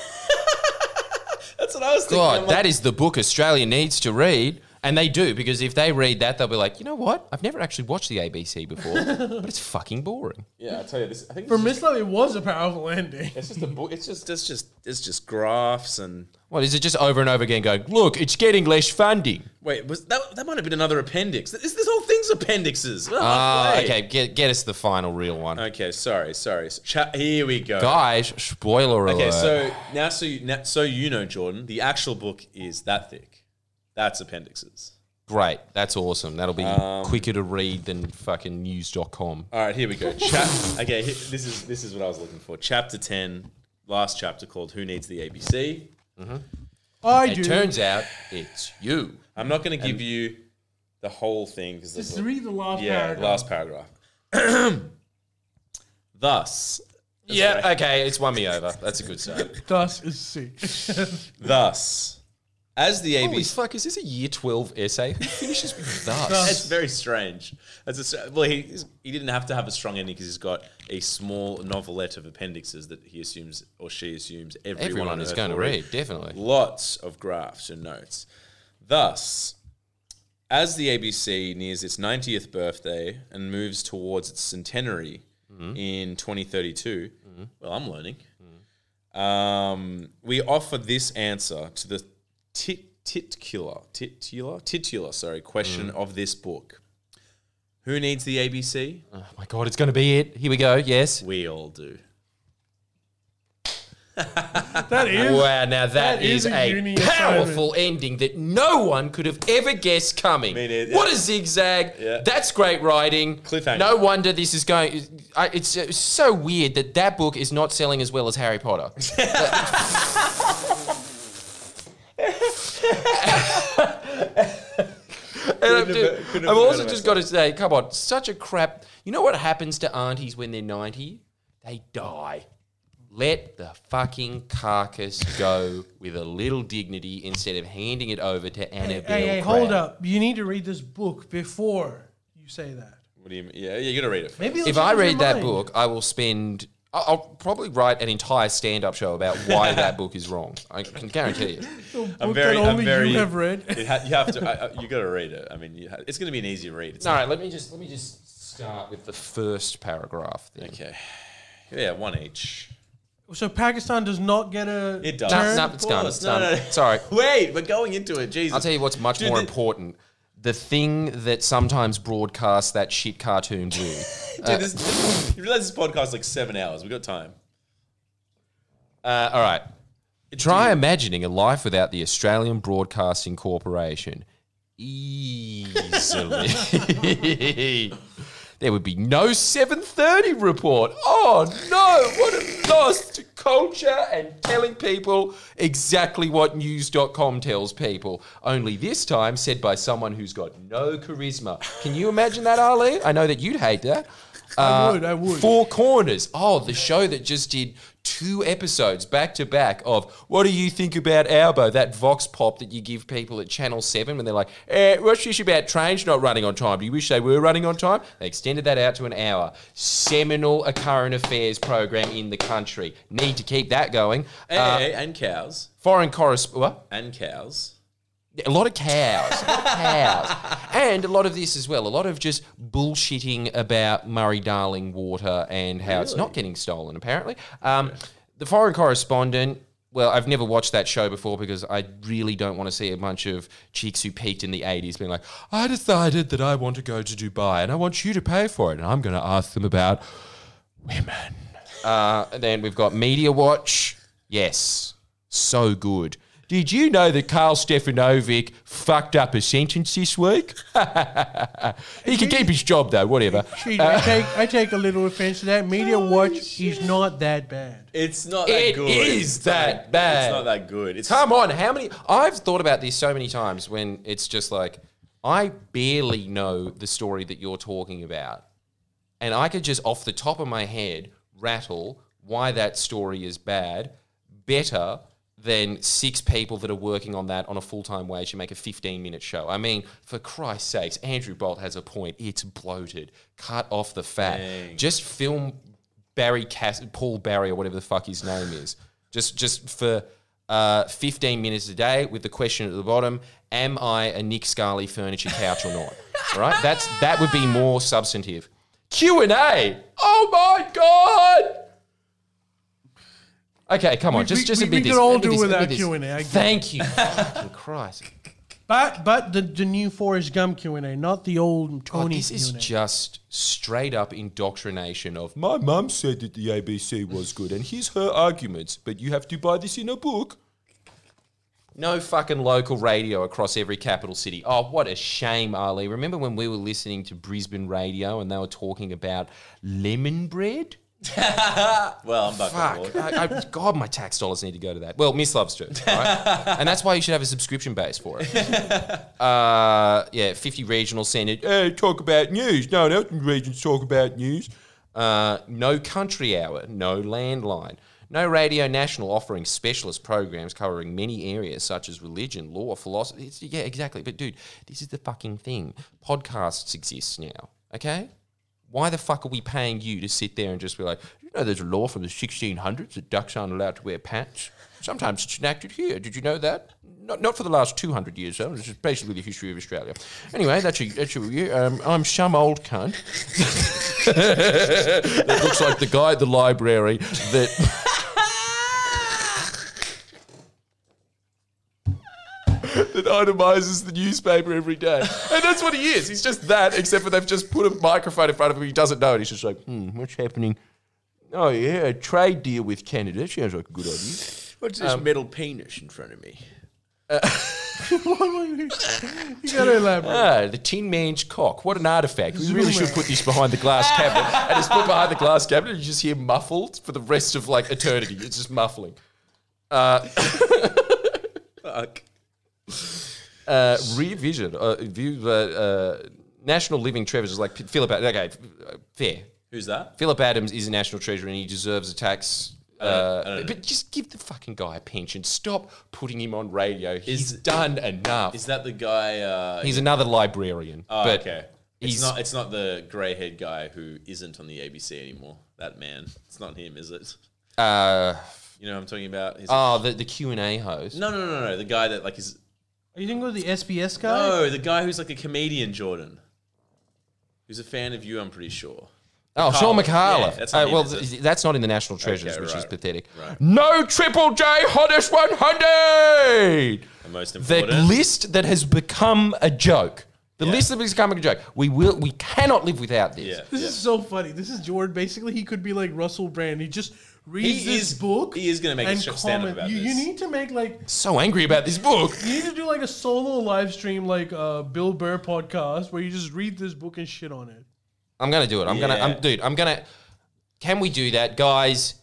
That's what I was thinking. God, that is the book Australia needs to read. And they do, because if they read that, they'll be like, you know what? I've never actually watched the ABC before, but it's fucking boring. yeah, I'll tell you this. I think For it's just, Mislav, it was a powerful ending. it's just a book. It's just it's just it's just graphs and What is it just over and over again going, look, it's getting less funding? wait, was that that might have been another appendix? This, this whole thing's appendixes. Oh, Ah, wait. okay, get, get us the final real one. Okay, sorry, sorry. Cha- here we go. Guys, spoiler alert. Okay, so now so you, now, so you know, Jordan, the actual book is that thick. That's appendixes. Great, that's awesome. That'll be Um, quicker to read than fucking news.com. All right, here we go. Chap- okay, he- this is this is what I was looking for. Chapter ten, last chapter called "Who Needs the ABC." I It do. turns out it's you. I'm not going to give you the whole thing because Just read the last yeah, paragraph. last paragraph. Thus, Yeah, okay, it's won me over. That's a good start. Thus is sick. thus, as the Holy ABC. fuck, is this a year 12 essay? Who finishes with thus? It's very strange. That's a, str- well, he he didn't have to have a strong ending because he's got a small novelette of appendixes that he assumes or she assumes everyone, Everyone on is Earth going to will read, definitely. Lots of graphs and notes. Thus, as the ABC nears its 90th birthday and moves towards its centenary in 2032, well, I'm learning. Um, we offer this answer to the tit- titular, titular, titular, sorry, question of this book. Who needs the ABC? Oh my god, it's going to be it. Here we go. Yes. We all do. that is. Wow, now that that is is, a a, uni powerful ending that no one could have ever guessed coming. Me neither. What a zigzag. Yeah. That's great writing. Cliffhanger. No wonder this is going. I, it's uh, so weird that that book is not selling as well as Harry Potter. And I've, just- couldn't I've also just got to say, come on, such a crap. You know what happens to aunties when they're 90? They die. Let the fucking carcass go with a little dignity instead of handing it over to Annabel. Hey, hey, Crabb. hold up. You need to read this book before you say that. What do you mean? Yeah, yeah, you got to read it. first. Maybe If I read that mind. book, I will spend. I- I'll probably write an entire stand-up show about why that book is wrong. I can guarantee you. Book I'm very, that only I'm very. you have read. It ha- you have to. I, I, you got to read it. I mean, you ha- it's going to be an easy read. It's All right, let me just let me just start with the first paragraph. Then. Okay. Yeah, one each. So Pakistan does not get a. It does. No, turn? no, it's done. It's No, done. no, no. Sorry. Wait, we're going into it. Jesus. I'll tell you what's much Dude, more the- important. The thing that sometimes broadcasts that shit cartoon blue. Dude, this, you realize this podcast is like seven hours. We've got time. Uh, all right. Try imagining a life without the Australian Broadcasting Corporation. Easily. there would be no 7:30 report. Oh no, what a lost culture and telling people exactly what news.com tells people. Only this time said by someone who's got no charisma. Can you imagine that, Ali? I know that you'd hate that. I would, I would. Four Corners. Oh, the show that just did two episodes back to back of what do you think about Albo, that vox pop that you give people at Channel 7 when they're like, eh, what's this about trains not running on time? Do you wish they were running on time? They extended that out to an hour. Seminal a current affairs program in the country. Need to keep that going. Hey, Uh, and cows. foreign correspondent. What? And cows. A lot of cows, a lot of cows, and a lot of this as well. A lot of just bullshitting about Murray Darling water and how it's not getting stolen. Apparently, um, the foreign correspondent. Well, I've never watched that show before because I really don't want to see a bunch of chicks who peaked in the 80s being like, I decided that I want to go to Dubai and I want you to pay for it. And I'm going to ask them about women. Uh, and then we've got Media Watch. Yes, so good. Did you know that Karl Stefanovic fucked up a sentence this week? he can keep his job though, whatever. Gee, I uh, take I take a little offense to that. Media oh, Watch is not that bad. It's not that It good. is It's that not- bad. It's not that good. It's Come on, how many? I've thought about this so many times when it's just like, I barely know the story that you're talking about. And I could just off the top of my head rattle why that story is bad better than six people that are working on that on a full time wage to make a 15 minute show. I mean, for Christ's sakes, Andrew Bolt has a point. It's bloated. Cut off the fat. Dang. Just film Barry Cass, Paul Barry, or whatever the fuck his name is. Just, just for uh, 15 minutes a day with the question at the bottom: Am I a Nick Scali furniture couch or not? All right, that's that would be more substantive. Q and A. Oh my god. Okay, come on, We- just just we- a bit. we this, could all do this, without. Q&A, I get it. Thank you, fucking Christ. But but the, the new Forrest Gump Q and A, not the old Tony this is Q&A. just straight up indoctrination of my mum said that the ABC was good and here's her arguments, but you have to buy this in a book. No fucking local radio across every capital city. Oh, what a shame, Ali. Remember when we were listening to Brisbane radio and they were talking about lemon bread? well, I'm Fuck. board. I, I, God, my tax dollars need to go to that. Well, Miss loves to, right? and that's why you should have a subscription base for it. Uh, yeah, 50 regional centred. Hey, talk about news. No one else in the regions talk about news. Uh, no country hour. No landline. No radio national offering specialist programs covering many areas such as religion, law, philosophy. It's- yeah, exactly. But dude, this is the fucking thing. Podcasts exist now. Okay, why the fuck are we paying you to sit there and just be like, you know, there's a law from the 1600s that ducks aren't allowed to wear pants. Sometimes it's enacted here. Did you know that? Not, not for the last 200 years, though. This is basically the history of Australia. Anyway, that's a, that's a, um, I'm some old cunt. that looks like the guy at the library that. that itemizes the newspaper every day. And that's what he is. He's just that, except for they've just put a microphone in front of him. He doesn't know it. He's just like, hmm, what's happening? Oh, yeah, a trade deal with Canada. Sounds like a good idea. What's this metal penis in front of me? you gotta elaborate. Ah, the Tin Man's cock. What an artifact. We really should put this behind the glass cabinet. And it's put behind the glass cabinet, and you just hear muffled for the rest of like eternity. It's just muffling. Fuck. Uh, Rear Vision. Uh, view, uh, uh, National Living Treasures is like Phillip. Ad- Okay, uh, fair. Who's that? Phillip Adams is a national treasure and he deserves a tax. Uh, I don't know. but just give the fucking guy a pension. Stop putting him on radio. He's Is- done enough. Is that the guy? Uh, he's another librarian. oh, but okay. he's It's not. It's not the grey-haired guy who isn't on the ABC anymore. That man. It's not him, is it? uh, You know what I'm talking about? He's oh the the Q and A host. no, no, no, no. The guy that like is. Are you thinking of the SBS guy? No, the guy who's like a comedian, Jordan. Who's a fan of you, I'm pretty sure. Oh, Shaun Micallef. Micallef. Yeah, that's not Uh, him, well, is th- that's not in the National Treasures, Okay, which is right. pathetic. Right. No Triple J Hottest 100! The most The important. list that has become a joke. The list that has become a joke. We will. We cannot live without this. yeah. This yeah. is so funny. This is Jordan. Basically, he could be like Russell Brand. He just reads He this is- book. he is gonna make a stand-up comment. about you, you need to make like So angry about this book. you need to do like a solo live stream, like uh, Bill Burr podcast, where you just read this book and shit on it. I'm gonna do it. I'm gonna. I'm, dude. I'm gonna. Can we do that, guys?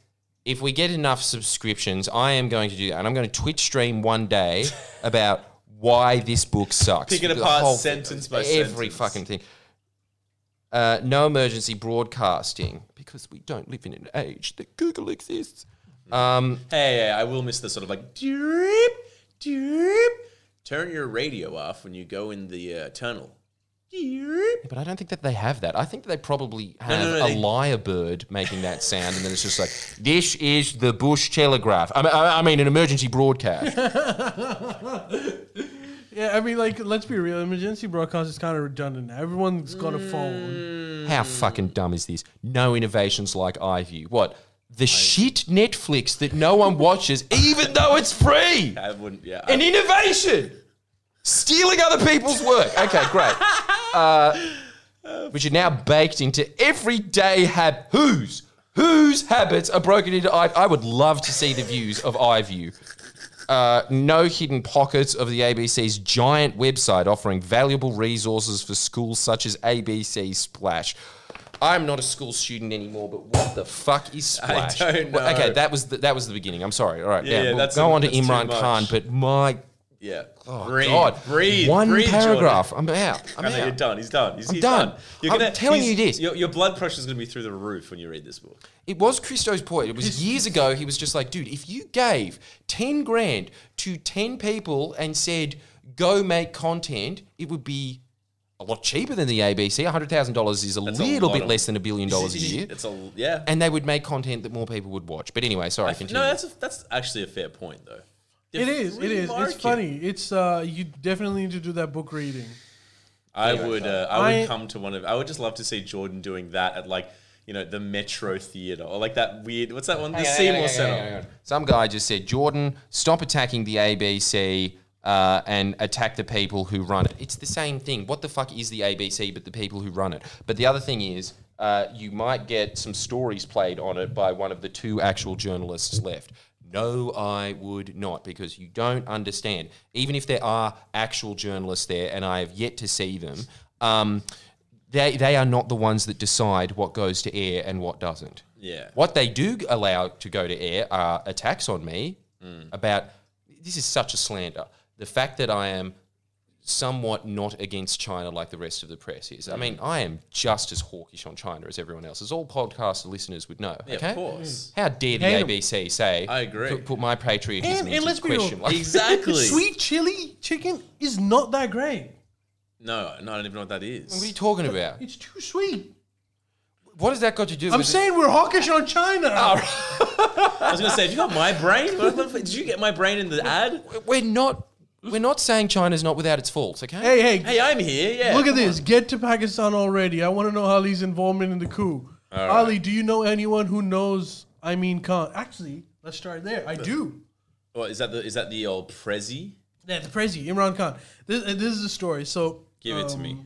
if we get enough subscriptions, I am going to do that, and I'm going to Twitch stream one day about why this book sucks. Pick it The apart whole- sentence by sentence. every sentence. fucking thing. Uh, no emergency broadcasting because we don't live in an age that Google exists. Um, Hey, hey, I will miss the sort of like drip, drip. Turn your radio off when you go in the uh, tunnel. Drip. but I don't think that they have that. I think that they probably have no, no, a they- lyre bird making that sound, and then it's just like, "This is the Bush Telegraph." I mean, I I mean an emergency broadcast. Yeah, I mean, like, let's be real. Emergency broadcast is kind of redundant. Everyone's got a phone. How fucking dumb is this? No innovations like iView. What? The shit Netflix that no one watches, even though it's free. I wouldn't. Yeah. An innovation. Stealing other people's work. Okay, great. Uh, which are now baked into everyday hab. Whose? Whose habits are broken into I? I would love to see the views of iView. Uh, no hidden pockets of the ABC's giant website offering valuable resources for schools such as ABC Splash. I'm not a school student anymore, but what the fuck is I Splash? don't Well, okay, that was the, that was the beginning. I'm sorry. All right, Yeah, yeah, we'll that's go a- on to Imran. Khan, but my yeah. Oh, breathe. God. Breathe. One breathe, Jordan. paragraph. I'm out. I'm I know you're done. He's done. He's, I'm he's done. I'm telling he's- you this. Your, your blood pressure is going to be through the roof when you read this book. It was Christo's point. It was years ago. He was just like, dude, if you gave 10 grand to 10 people and said, go make content, it would be a lot cheaper than the ABC. $100,000 is a That's little lot bit of- less than a billion dollars a year. It's a yeah. And they would make content that more people would watch. But anyway, sorry, no, continue. that's a, that's actually a fair point though. It is. It It's funny. It's uh, you definitely need to do that book reading. I would uh, I would I- come to one of I would just love to see Jordan doing that at like you know the Metro Theater or like that weird what's that one the Hang on, hang Seymour on, hang on, Center. Some guy just said, Jordan, stop attacking the ABC uh, and attack the people who run it. It's the same thing. What the fuck is the ABC but the people who run it? But the other thing is, uh, you might get some stories played on it by one of the two actual journalists left. No, I would not, because you don't understand. Even if there are actual journalists there, and I have yet to see them, um, they, they are not the ones that decide what goes to air and what doesn't. Yeah. What they do allow to go to air are attacks on me about this is such a slander. The fact that I am somewhat not against China like the rest of the press is. I mean, I am just as hawkish on China as everyone else, as all podcast listeners would know. Yeah, okay? of course. Mm. How dare the Hate 'em. ABC say I agree. Put, put my patriotism And, into let's be real. question? Like, Exactly. Sweet chili chicken is not that great. No, no, I don't even know what that what are you is. talking about? It's too sweet. What has that got to do I'm with saying we're hawkish on China. I was gonna say, have you got my brain? What the f- Did you get my brain in the ad? We're not we're not saying China's not without its faults, okay? hey, hey, Hey, I'm here. Yeah. look at this. Get to Pakistan already. I want to know Ali's involvement in the coup. Ali, do you know anyone who knows I mean Khan? Actually, let's start there. I do. What is that? The, is that the old Prezi? Yeah, the Prezi, Imran Khan. This, uh, this is the story. So Give it to um, me.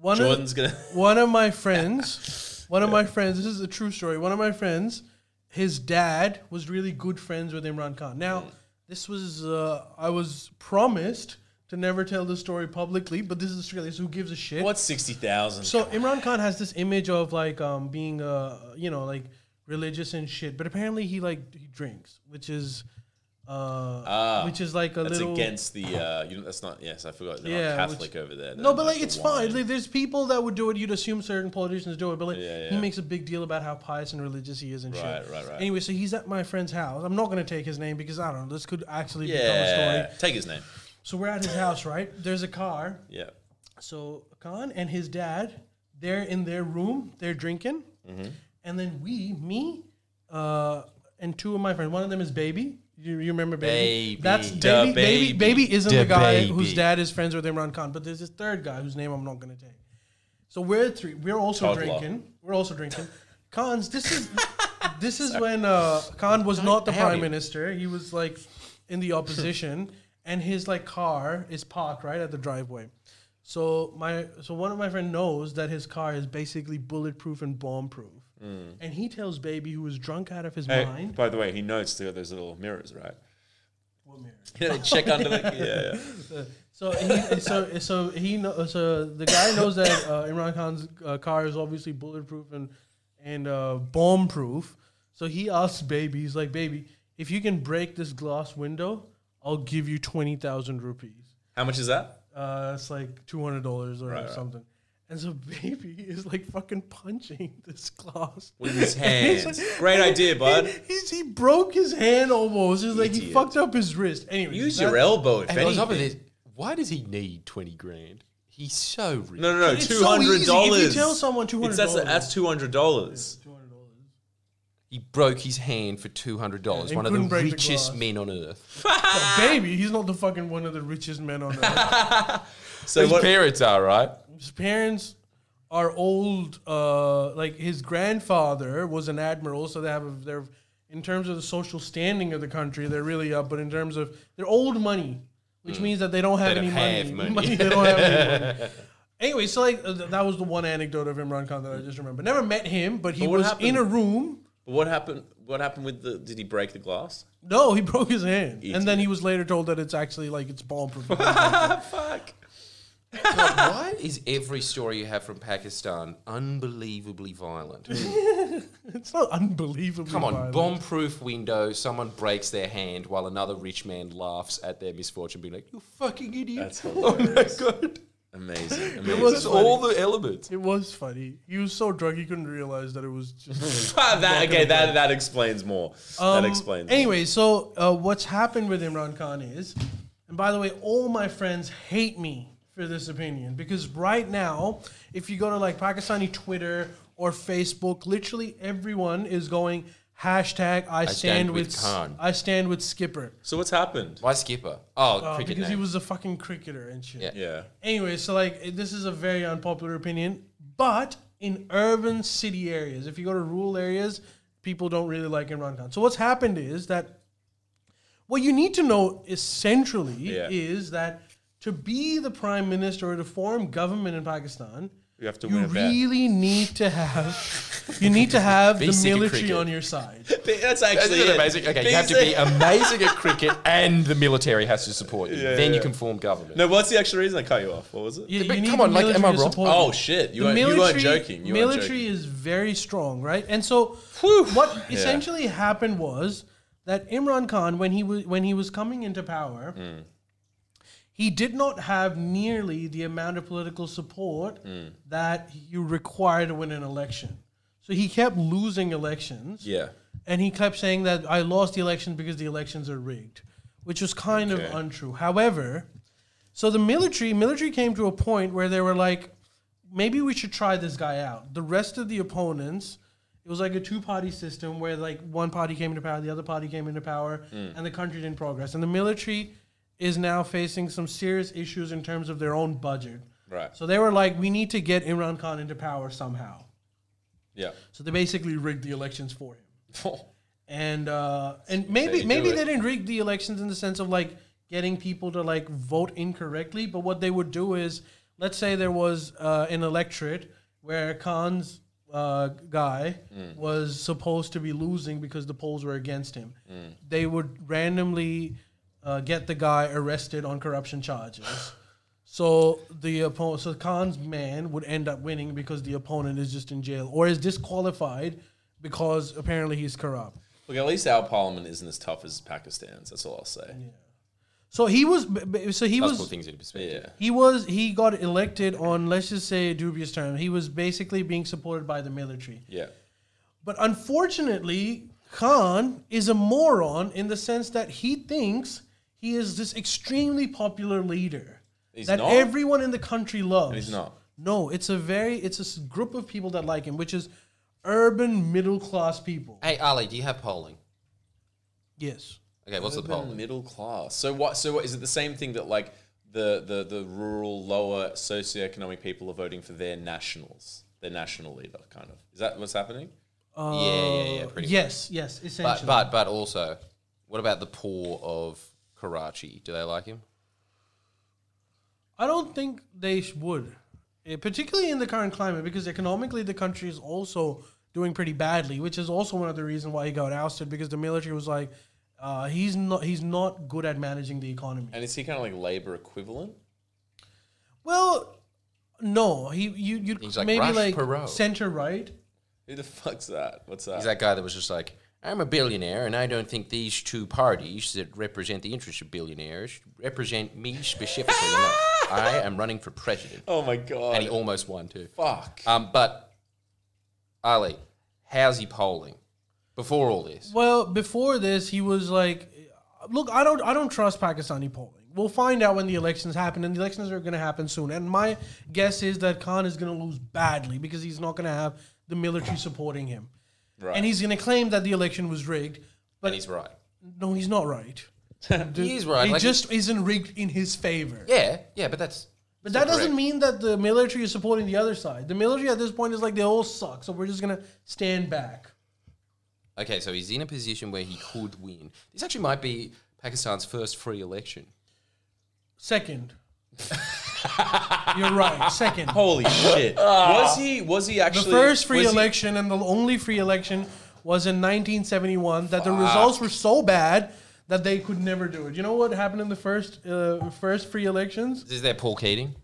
One Jordan's of, gonna. one of my friends, one of my friends, this is a true story. One of my friends, his dad was really good friends with Imran Khan. Now, this was, uh, I was promised to never tell this story publicly, but this is Australia, so who gives a shit? What's sixty thousand? So Imran Khan has this image of like um, being, uh, you know, like religious and shit, but apparently he like he drinks, which is, uh, Ah, which is like a That's little against the. Uh, you know, that's not. Yes, I forgot. They're Yeah, not which- Catholic over there. No, They're but like it's wine. fine. Like there's people that would do it. You'd assume certain politicians do it, but like Yeah, he makes a big deal about how pious and religious he is and Right, shit. right, right. Anyway, so he's at my friend's house. I'm not gonna take his name because I don't know. This could actually become a Yeah. story. Take his name. So we're at his house, right? There's a car. Yeah. So Khan and his dad, they're in their room. They're drinking, Mm-hmm. and then we, me, uh, and two of my friends. One of them is Baby. You, you remember Baby? Baby. That's Da Baby. Baby. baby. Baby isn't Da the guy baby. whose dad is friends with Imran Khan, but there's this third guy whose name I'm not going to take. So we're three. We're also Toddler. drinking. We're also drinking. Khan's. This is this is when uh, Khan was not the prime minister. He was like in the opposition, and his like car is parked right at the driveway. So my so one of my friend knows that his car is basically bulletproof and bomb proof, and he tells Baby, who was drunk out of his mind. by the way, he knows to those little mirrors, right? What mirror? Yeah, they check under the. Yeah, yeah. So he, so so he know, so the guy knows that uh, Imran Khan's uh, car is obviously bulletproof and and uh, bomb proof. So he asks baby, he's like, baby, if you can break this glass window, I'll give you twenty thousand rupees. How much is that? Uh, it's like two hundred dollars or Right, right. something. And so baby is like fucking punching this glass With his He's hands. like- Great idea, bud. He's, he broke his hand almost. It's like he fucked up his wrist. Anyway, Use your elbow if And on top of anything. this, why does he need twenty grand? He's so rich. No, no, no. Two hundred Two so dollars. If you tell someone $200, that's that's two hundred dollars. He broke his hand for two hundred dollars. and one of the break the richest men on earth. baby, he's not the fucking one of the richest men on earth. So His what? parents are right. his parents are old. Uh, like his grandfather was an admiral, so they have a, they're in terms of the social standing of the country, they're really up. But in terms of they're old money, which means that they don't have Mm. They any don't money. have money. they don't have any money. Anyway, so like uh, th- that was the one anecdote of Imran Khan that I just remember. Never met him, but he But was happened? in a room. What happened? What happened with the? Did he break the glass? No, he broke his hand, Idiot. and then he was later told that it's actually like it's bomb proof. Fuck. God, why is every story you have from Pakistan unbelievably violent? it's not unbelievably. Come on, violent. bomb-proof window. Someone breaks their hand while another rich man laughs at their misfortune, being like, "You fucking idiot!" That's oh my hilarious. god, Amazing. It was all the elements. It was funny. He was so drunk he couldn't realize that it was just. that okay. That that explains more. that Um, explains. more. Anyway, so uh, what's happened with Imran Khan is, and by the way, all my friends hate me for this opinion because right now, if you go to like Pakistani Twitter or Facebook, literally everyone is going hashtag I, stand, with, Khan. I stand with Skipper So what's happened? Why Skipper? Oh, uh, cricket because name. he was a fucking cricketer and shit. Yeah. Yeah. Anyway, so like it- this is a very unpopular opinion, but in urban city areas, if you go to rural areas, people don't really like Imran Khan. So what's happened is that what you need to know essentially Yeah. is that to be the prime minister or to form government in Pakistan, You have to you win a bet. really need to have you need to have Be the sick of military cricket. on your side. That's Isn't actually it it. amazing? Okay, you have to be amazing at cricket, and the military has to support you. then you yeah. can form government. No, what's the actual reason I cut you off? What was it? You, but you need come the on, like, am I military to wrong? support Oh shit! You the weren't, you military, weren't joking. You weren't military joking. is very strong, right? And so what essentially happened was that Imran Khan, when he was when he was coming into power, Hmm. He did not have nearly the amount of political support mm. that you require to win an election. So he kept losing elections. Yeah. And he kept saying that I lost the election because the elections are rigged, which was kind Okay. of untrue. However, so the military military came to a point where they were like, maybe we should try this guy out. The rest of the opponents, it was like a two party system where like one party came into power, the other party came into power, mm. and the country didn't progress. And the military is now facing some serious issues in terms of their own budget. Right. So they were like, we need to get Imran Khan into power somehow. Yeah. So they basically rigged the elections for him and uh, and maybe maybe they didn't rig the elections in the sense of like getting people to like vote incorrectly. But what they would do is, let's say there was uh, an electorate where Khan's uh, guy Mm. was supposed to be losing because the polls were against him. Mm. They would randomly uh, get the guy arrested on corruption charges. So the opponent, so Khan's man would end up winning because the opponent is just in jail or is disqualified because apparently he's corrupt. Look, at least our parliament isn't as tough as Pakistan's. That's all I'll say. Yeah. So he was, b- b- so he Does was, things into perspective. Yeah. he was, he got elected on let's just say a dubious term. He was basically being supported by the military. Yeah. But unfortunately, Khan is a moron in the sense that he thinks he is this extremely popular leader He's that not? everyone in the country loves. he's not. No, it's a very it's a group of people that like him, which is urban middle class people. Hey Ali, do you have polling? Yes. Okay, what's the poll? middle class. So what? So what, is it the same thing that like the the the rural, lower socioeconomic people are voting for their nationals, their national leader, kind of? Is that what's happening? Uh, yeah, yeah, yeah, pretty Yes, yes, essentially. But but but also, what about the poor of Karachi? Do they like him? I don't think they would, Eh, particularly in the current climate, because economically the country is also doing pretty badly, which is also one of the reasons why he got ousted. Because the military was like, uh, he's not he's not good at managing the economy. And is he kind of like labor equivalent? Well, no, he you you He's like maybe Ross like Perot. center right. Who the fuck's that? What's that? He's that guy that was just like, I'm a billionaire, and I don't think these two parties that represent the interests of billionaires represent me specifically enough. I am running for president. Oh my god. And he almost won too. Fuck. Um, but Ali, how's he polling before all this? Well, before this, he was like, "Look, I don't, I don't trust Pakistani polling. We'll find out when the elections happen, and the elections are going to happen soon. And my guess is that Khan is going to lose badly because he's not going to have the military supporting him, Right. and he's going to claim that the election was rigged. But And he's right. no, he's not right. He is right. It like- just isn't rigged in his favor. yeah, yeah, but that's. But that doesn't correct. mean that the military is supporting the other side. The military at this point is like they all suck, so we're just gonna stand back. Okay, so he's in a position where he could win. This actually might be Pakistan's first free election. Second, you're right. Second, Holy shit. was he was he actually the first free was he- election and the only free election was in 1971. That the results were so bad that they could never do it. You know what happened in the first uh, first free elections? Is that Paul Keating?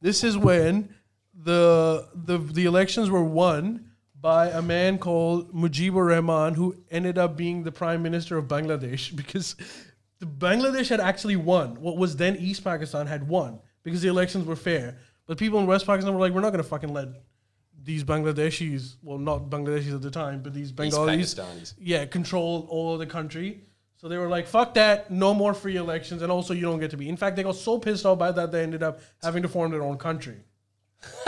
This is when the the the elections were won by a man called Mujibur Rahman, who ended up being the prime minister of Bangladesh because the Bangladesh had actually won. What was then East Pakistan had won because the elections were fair. But people in West Pakistan were like, we're not going to fucking let these Bangladeshis, well, not Bangladeshis at the time, but these Bengalis, yeah, control all of the country. So they were like, fuck that, no more free elections, and also you don't get to be. In fact, they got so pissed off by that they ended up having to form their own country.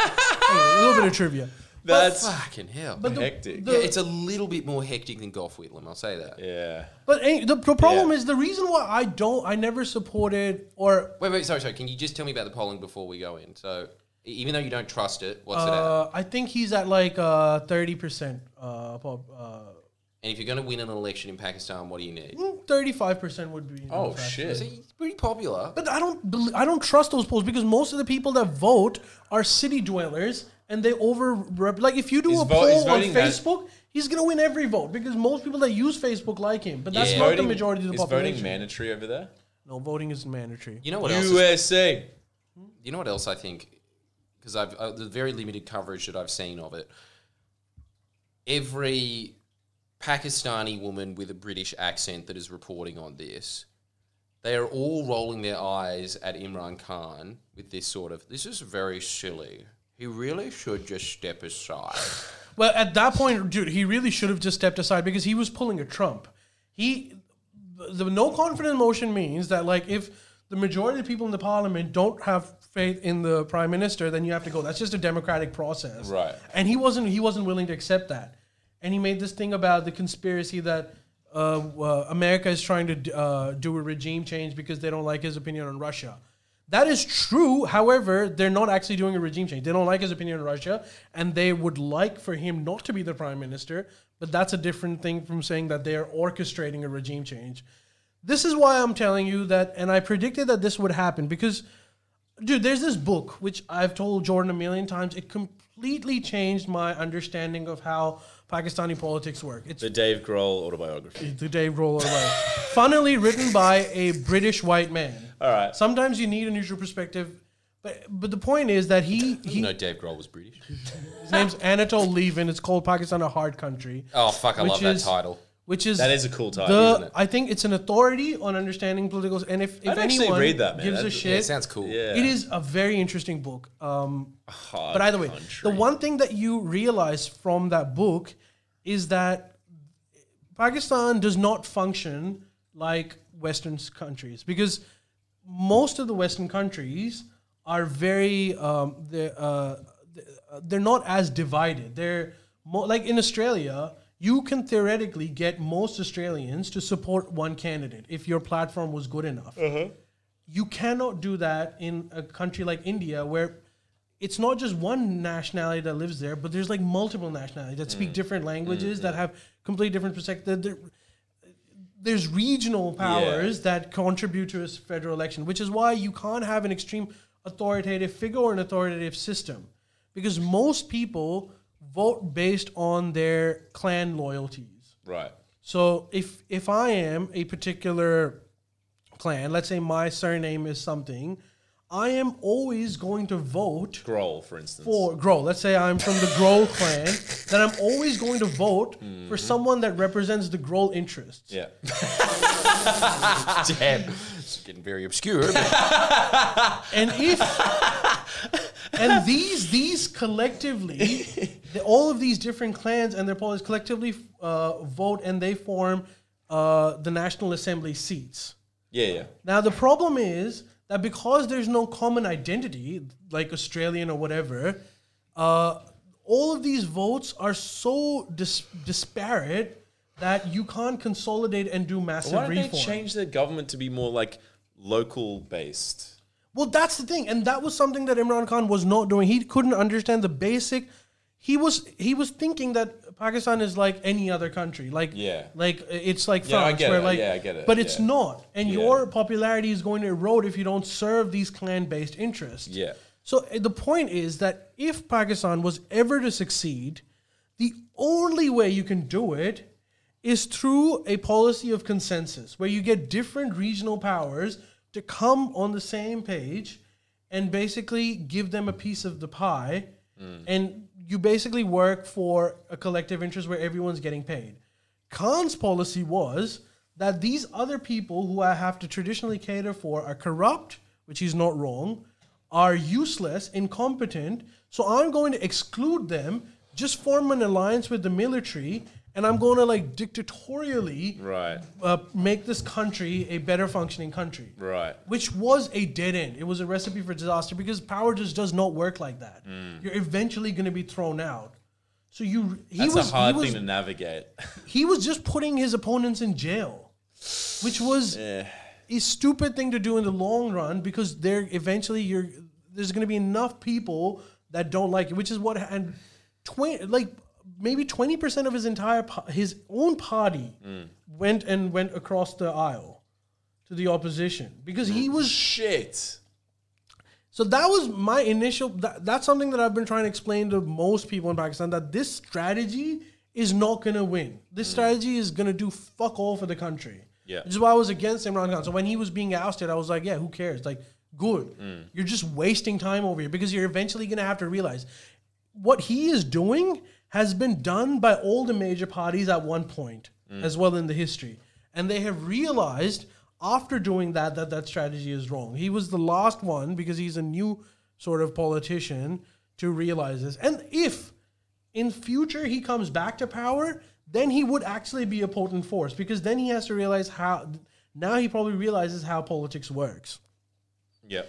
Anyway, a little bit of trivia. That's Fucking hell. But the, hectic. the- yeah, it's a little bit more hectic than Gough Whitlam, I'll say that. yeah. but eh, the, the problem Yeah. is the reason why I don't, I never supported or Wait, wait, sorry, sorry. Can you just tell me about the polling before we go in? So, e- even though you don't trust it, what's it at? uh, I think he's at like uh, thirty percent. Uh, uh, And if you're going to win an election in Pakistan, what do you need? thirty-five percent would be. Oh shit. So he's pretty popular. But I don't, bel I don't trust those polls because most of the people that vote are city dwellers, and they over like if you do He's a vo- he's poll on voting man- Facebook, he's gonna win every vote because most people that use Facebook like him. But that's Yeah. not Voting- the majority of the population. is population. voting mandatory over there? no, voting is mandatory. You know what else? Is, USA. you know what else I think? Because I've uh, the very limited coverage that I've seen of it. Every Pakistani woman with a British accent that is reporting on this, they are all rolling their eyes at Imran Khan with this sort of, "This is very silly. He really should just step aside." Well, at that point, dude, he really should have just stepped aside because he was pulling a Trump. He, the no confidence motion means that like if the majority of the people in the parliament don't have faith in the prime minister, then you have to go. That's just a democratic process, Right. And he wasn't he wasn't willing to accept that, and he made this thing about the conspiracy that. Uh, uh, America is trying to uh, do a regime change because they don't like his opinion on Russia. That is true. However, they're not actually doing a regime change. They don't like his opinion on Russia, and they would like for him not to be the prime minister. But that's a different thing from saying that they are orchestrating a regime change. This is why I'm telling you that, and I predicted that this would happen because, dude, there's this book which I've told Jordan a million times. It completely changed my understanding of how Pakistani politics work. It's The Dave Grohl autobiography. the Dave Grohl away. Funnily written by a British white man. All right. Sometimes you need a neutral perspective, but but the point is that he he you know, Dave Grohl was British. his name's Anatol Lieven. It's called Pakistan a Hard Country, Oh fuck! I Which love that is- title. which is That is a cool title, The isn't it? I think it's an authority on understanding political. And if if I'd actually anyone read that, man. gives a That'd- shit, Yeah, it sounds cool. Yeah. it is a very interesting book. Um, Hard but either way, country. the one thing that you realize from that book is that Pakistan does not function like Western s- countries because most of the Western countries are very um, they're, uh, uh, they're not as divided. They're mo- like in Australia. You can theoretically get most Australians to support one candidate if your platform was good enough you cannot do that in a country like India where it's not just one nationality that lives there, but there's like multiple nationalities that speak different languages that have completely different perspectives. There- There's regional powers that contribute to a federal election, which is why you can't have an extreme authoritative figure or an authoritative system, because most people vote based on their clan loyalties. Right. So if if I am a particular clan, let's say my surname is something, I am always going to vote Grohl, for instance. for Grohl. Let's say I'm from the Grohl clan, then I'm always going to vote for someone that represents the Grohl interests. Yeah. Damn, it's getting very obscure. And if and these these collectively, the, all of these different clans and their politics collectively uh, vote and they form uh, the National Assembly seats. Yeah, yeah. Now the problem is that because there's no common identity, like Australian or whatever, uh, all of these votes are so dis- disparate that you can't consolidate and do massive Why don't reform. they change their government to be more like local based? Well, that's the thing, and that was something that Imran Khan was not doing. He couldn't understand the basic. He was he was thinking that Pakistan is like any other country, like Yeah. like it's like Yeah, I France, get where it. like Yeah, I get it. but it's Yeah. not, and Yeah. your popularity is going to erode if you don't serve these clan based interests. Yeah. So uh, the point is that if Pakistan was ever to succeed, the only way you can do it is through a policy of consensus where you get different regional powers to come on the same page and basically give them a piece of the pie and you basically work for a collective interest where everyone's getting paid. Khan's policy was that these other people who I have to traditionally cater for are corrupt, which is not wrong, are useless, incompetent. So I'm going to exclude them, just form an alliance with the military, and I'm going to like dictatorially Right. uh, make this country a better functioning country. Right. Which was a dead end. It was a recipe for disaster because power just does not work like that. You're eventually going to be thrown out. So you he That's was a hard was, thing to navigate. he was just putting his opponents in jail, which was a stupid thing to do in the long run because there eventually you're there's going to be enough people that don't like it, which is what and twenty like maybe twenty percent of his entire his own party mm. went and went across the aisle to the opposition because he was Shit. so that was my initial. That, that's something that I've been trying to explain to most people in Pakistan that this strategy is not going to win. This mm. strategy is going to do fuck all for the country. Yeah. Which is why I was against Imran Khan. So when he was being ousted, I was like, yeah, who cares? Like, good. Mm. You're just wasting time over here because you're eventually going to have to realize what he is doing has been done by all the major parties at one point mm. as well in the history. And they have realized after doing that that that strategy is wrong. He was the last one because he's a new sort of politician to realize this. And if in future he comes back to power, then he would actually be a potent force because then he has to realize how now he probably realizes how politics works. Yeah.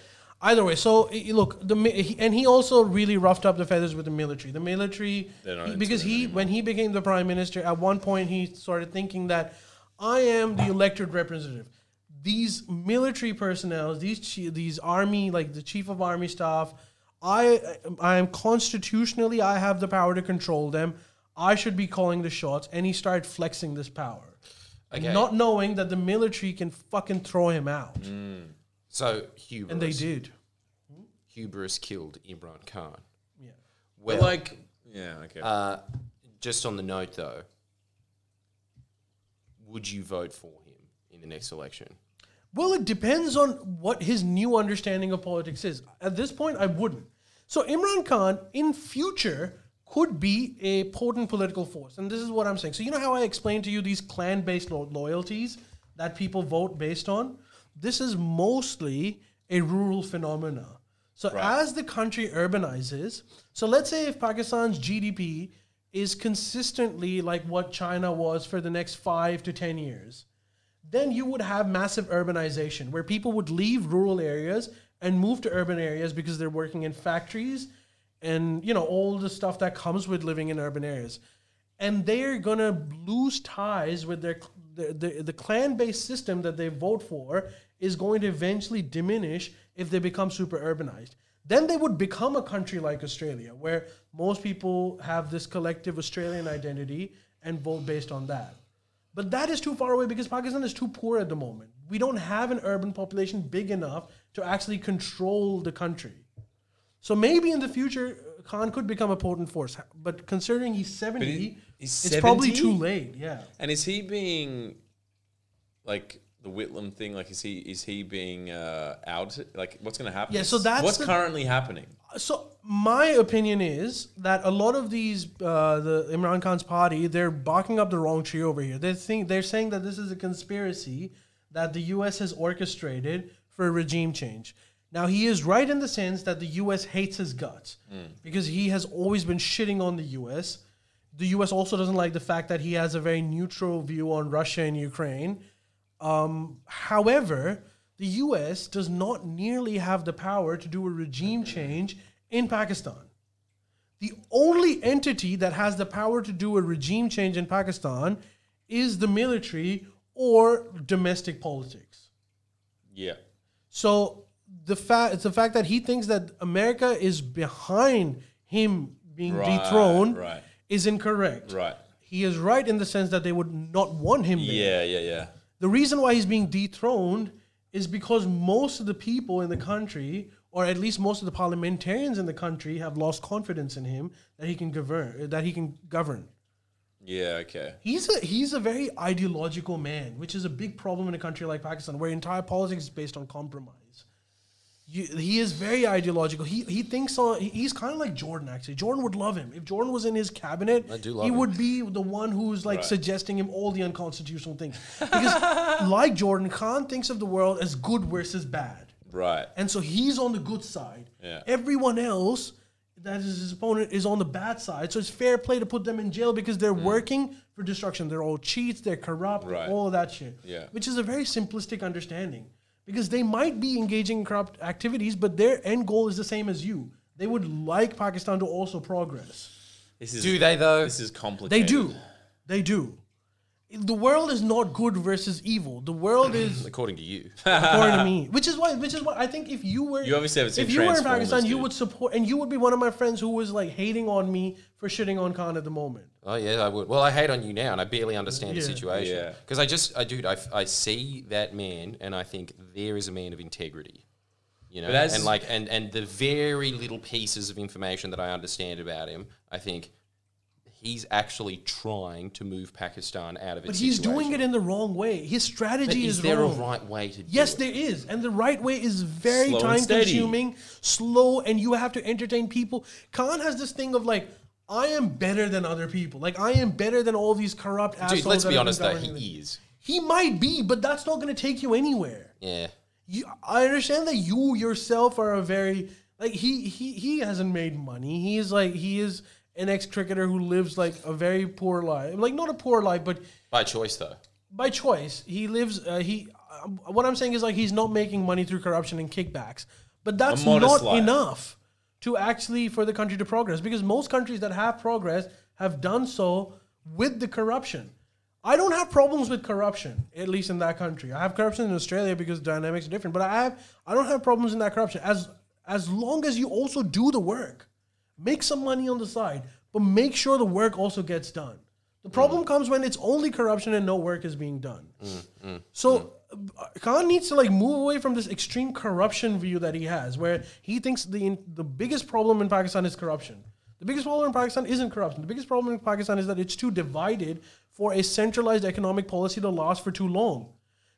Either way, so look, the and he also really roughed up the feathers with the military. The military, They're he- into because he when he became the prime minister, at one point he started thinking that I am the elected representative. These military personnel, these these army, like the chief of army staff, I I am constitutionally I have the power to control them. I should be calling the shots, and he started flexing this power, Okay. not knowing that the military can fucking throw him out, so hubris. and they did. Hubris killed Imran Khan. Yeah. Well, But like, yeah, okay. uh, just on the note though, would you vote for him in the next election? Well, it depends on what his new understanding of politics is. At this point, I wouldn't. So Imran Khan, in future, could be a potent political force, and this is what I'm saying. So you know how I explained to you these clan-based lo- loyalties that people vote based on. This is mostly a rural phenomena. So as the country urbanizes, so let's say if Pakistan's GDP is consistently like what China was for the next five to ten years, then you would have massive urbanization where people would leave rural areas and move to urban areas because they're working in factories and you know all the stuff that comes with living in urban areas and they're to lose ties with their the, the, the clan-based system that they vote for is going to eventually diminish if they become super urbanized then they would become a country like australia where most people have this collective australian identity and vote based on that but that is too far away because Pakistan is too poor at the moment. We don't have an urban population big enough to actually control the country. So maybe in the future, uh, Khan could become a potent force. But considering he's 70, he's it's probably too late. Yeah. and is he being like the Whitlam thing? Like, is he is he being uh, outed? Like, what's going to happen? Yeah, so that's what's the- currently happening. So my opinion is that a lot of these, uh, the Imran Khan's party, they're barking up the wrong tree over here. They think they're saying that this is a conspiracy that the U.S. has orchestrated for a regime change. Now he is right in the sense that the U.S. hates his guts because he has always been shitting on the U.S. The U.S. also doesn't like the fact that he has a very neutral view on Russia and Ukraine. Um, however, the US does not nearly have the power to do a regime change in Pakistan. The only entity that has the power to do a regime change in Pakistan is the military or domestic politics. Yeah. So the fact it's the fact that he thinks that America is behind him being Right, dethroned right. is incorrect. Right. He is right in the sense that they would not want him there. Yeah. Yeah. Yeah. The reason why he's being dethroned is because most of the people in the country, or at least most of the parliamentarians in the country, have lost confidence in him that he can govern. That he can govern. Yeah. Okay. He's a he's a very ideological man, which is a big problem in a country like Pakistan, where entire politics is based on compromise. You, he is very ideological. He he thinks on. He's kind of like Jordan. Actually, Jordan would love him if Jordan was in his cabinet. I do love he him. would be the one who's like Right. suggesting him all the unconstitutional things. Because like Jordan, Khan thinks of the world as good versus bad. Right. And so he's on the good side. Yeah. Everyone else that is his opponent is on the bad side. So it's fair play to put them in jail because they're mm. working for destruction. They're all cheats, they're corrupt, Right. all of that shit. Yeah. Which is a very simplistic understanding. Because they might be engaging in corrupt activities, but their end goal is the same as you. They would like Pakistan to also progress. This is, Do they though? This is complicated. They do. They do. The world is not good versus evil. The world is According to you. according to me. Which is why, which is why I think if you were, You obviously haven't seen if you were in Transformers, Pakistan, you would support, and you would be one of my friends who was like hating on me for shitting on Khan at the moment. Oh yeah, I would. Well, I hate on you now, and I barely understand the Yeah. situation. Yeah. Because I just, I dude, I, I see that man, and I think there is a man of integrity. You know, But as- and like, and and the very little pieces of information that I understand about him, I think he's actually trying to move Pakistan out of it. But he's situation. doing it in the wrong way. His strategy is is, there wrong. a right way to do Yes, it? Yes, there is, and the right way is very Slow time consuming, slow, and you have to entertain people. Khan has this thing of like, I am better than other people. Like I am better than all these corrupt assholes. Dude, let's be honest though, he this. is. He might be, but that's not going to take you anywhere. Yeah. you, I understand that you yourself are a very like he he he hasn't made money. He's like he is an ex cricketer who lives like a very poor life, like not a poor life, but By choice though. by choice. He lives. Uh, he uh, what I'm saying is like he's not making money through corruption and kickbacks, but that's not life. enough to actually for the country to progress because most countries that have progress have done so with the corruption. I don't have problems with corruption, at least in that country. I have corruption in Australia because dynamics are different, but I have I don't have problems in that corruption as as long as you also do the work. Make some money on the side, but make sure the work also gets done. The problem comes when it's only corruption and no work is being done. So uh, Khan needs to like move away from this extreme corruption view that he has, where he thinks the the biggest problem in Pakistan is corruption. The biggest problem in Pakistan isn't corruption. The biggest problem in Pakistan is that it's too divided for a centralized economic policy to last for too long.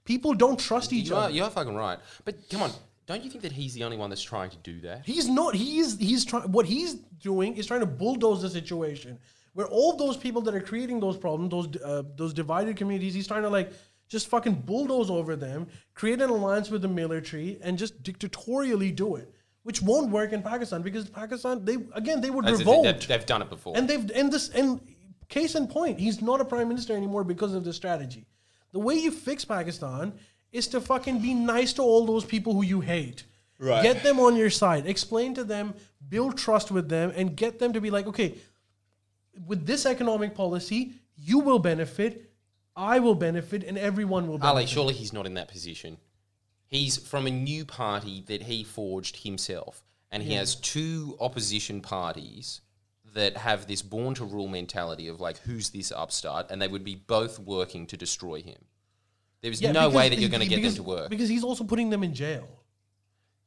People don't trust each You are, other. you are fucking right. But come on, don't you think that he's the only one that's trying to do that? He's not. He's he's trying. What he's doing is trying to bulldoze the situation where all those people that are creating those problems, those uh, those divided communities, he's trying to like just fucking bulldoze over them, create an alliance with the military, and just dictatorially do it, which won't work in Pakistan because Pakistan they again they would That's the thing, revolt They've, they've done it before. and they've and this and case in point, he's not a prime minister anymore because of this strategy. The way you fix Pakistan is to fucking be nice to all those people who you hate. Right. Get them on your side. Explain to them, build trust with them, and get them to be like, okay, with this economic policy, you will benefit, I will benefit, and everyone will benefit. Ali, surely he's not in that position. He's from a new party that he forged himself, and he has two opposition parties that have this born to rule mentality of like, who's this upstart? And they would be both working to destroy him. There's Yeah, no because- way that you're going to get because- them to work. Because he's also putting them in jail.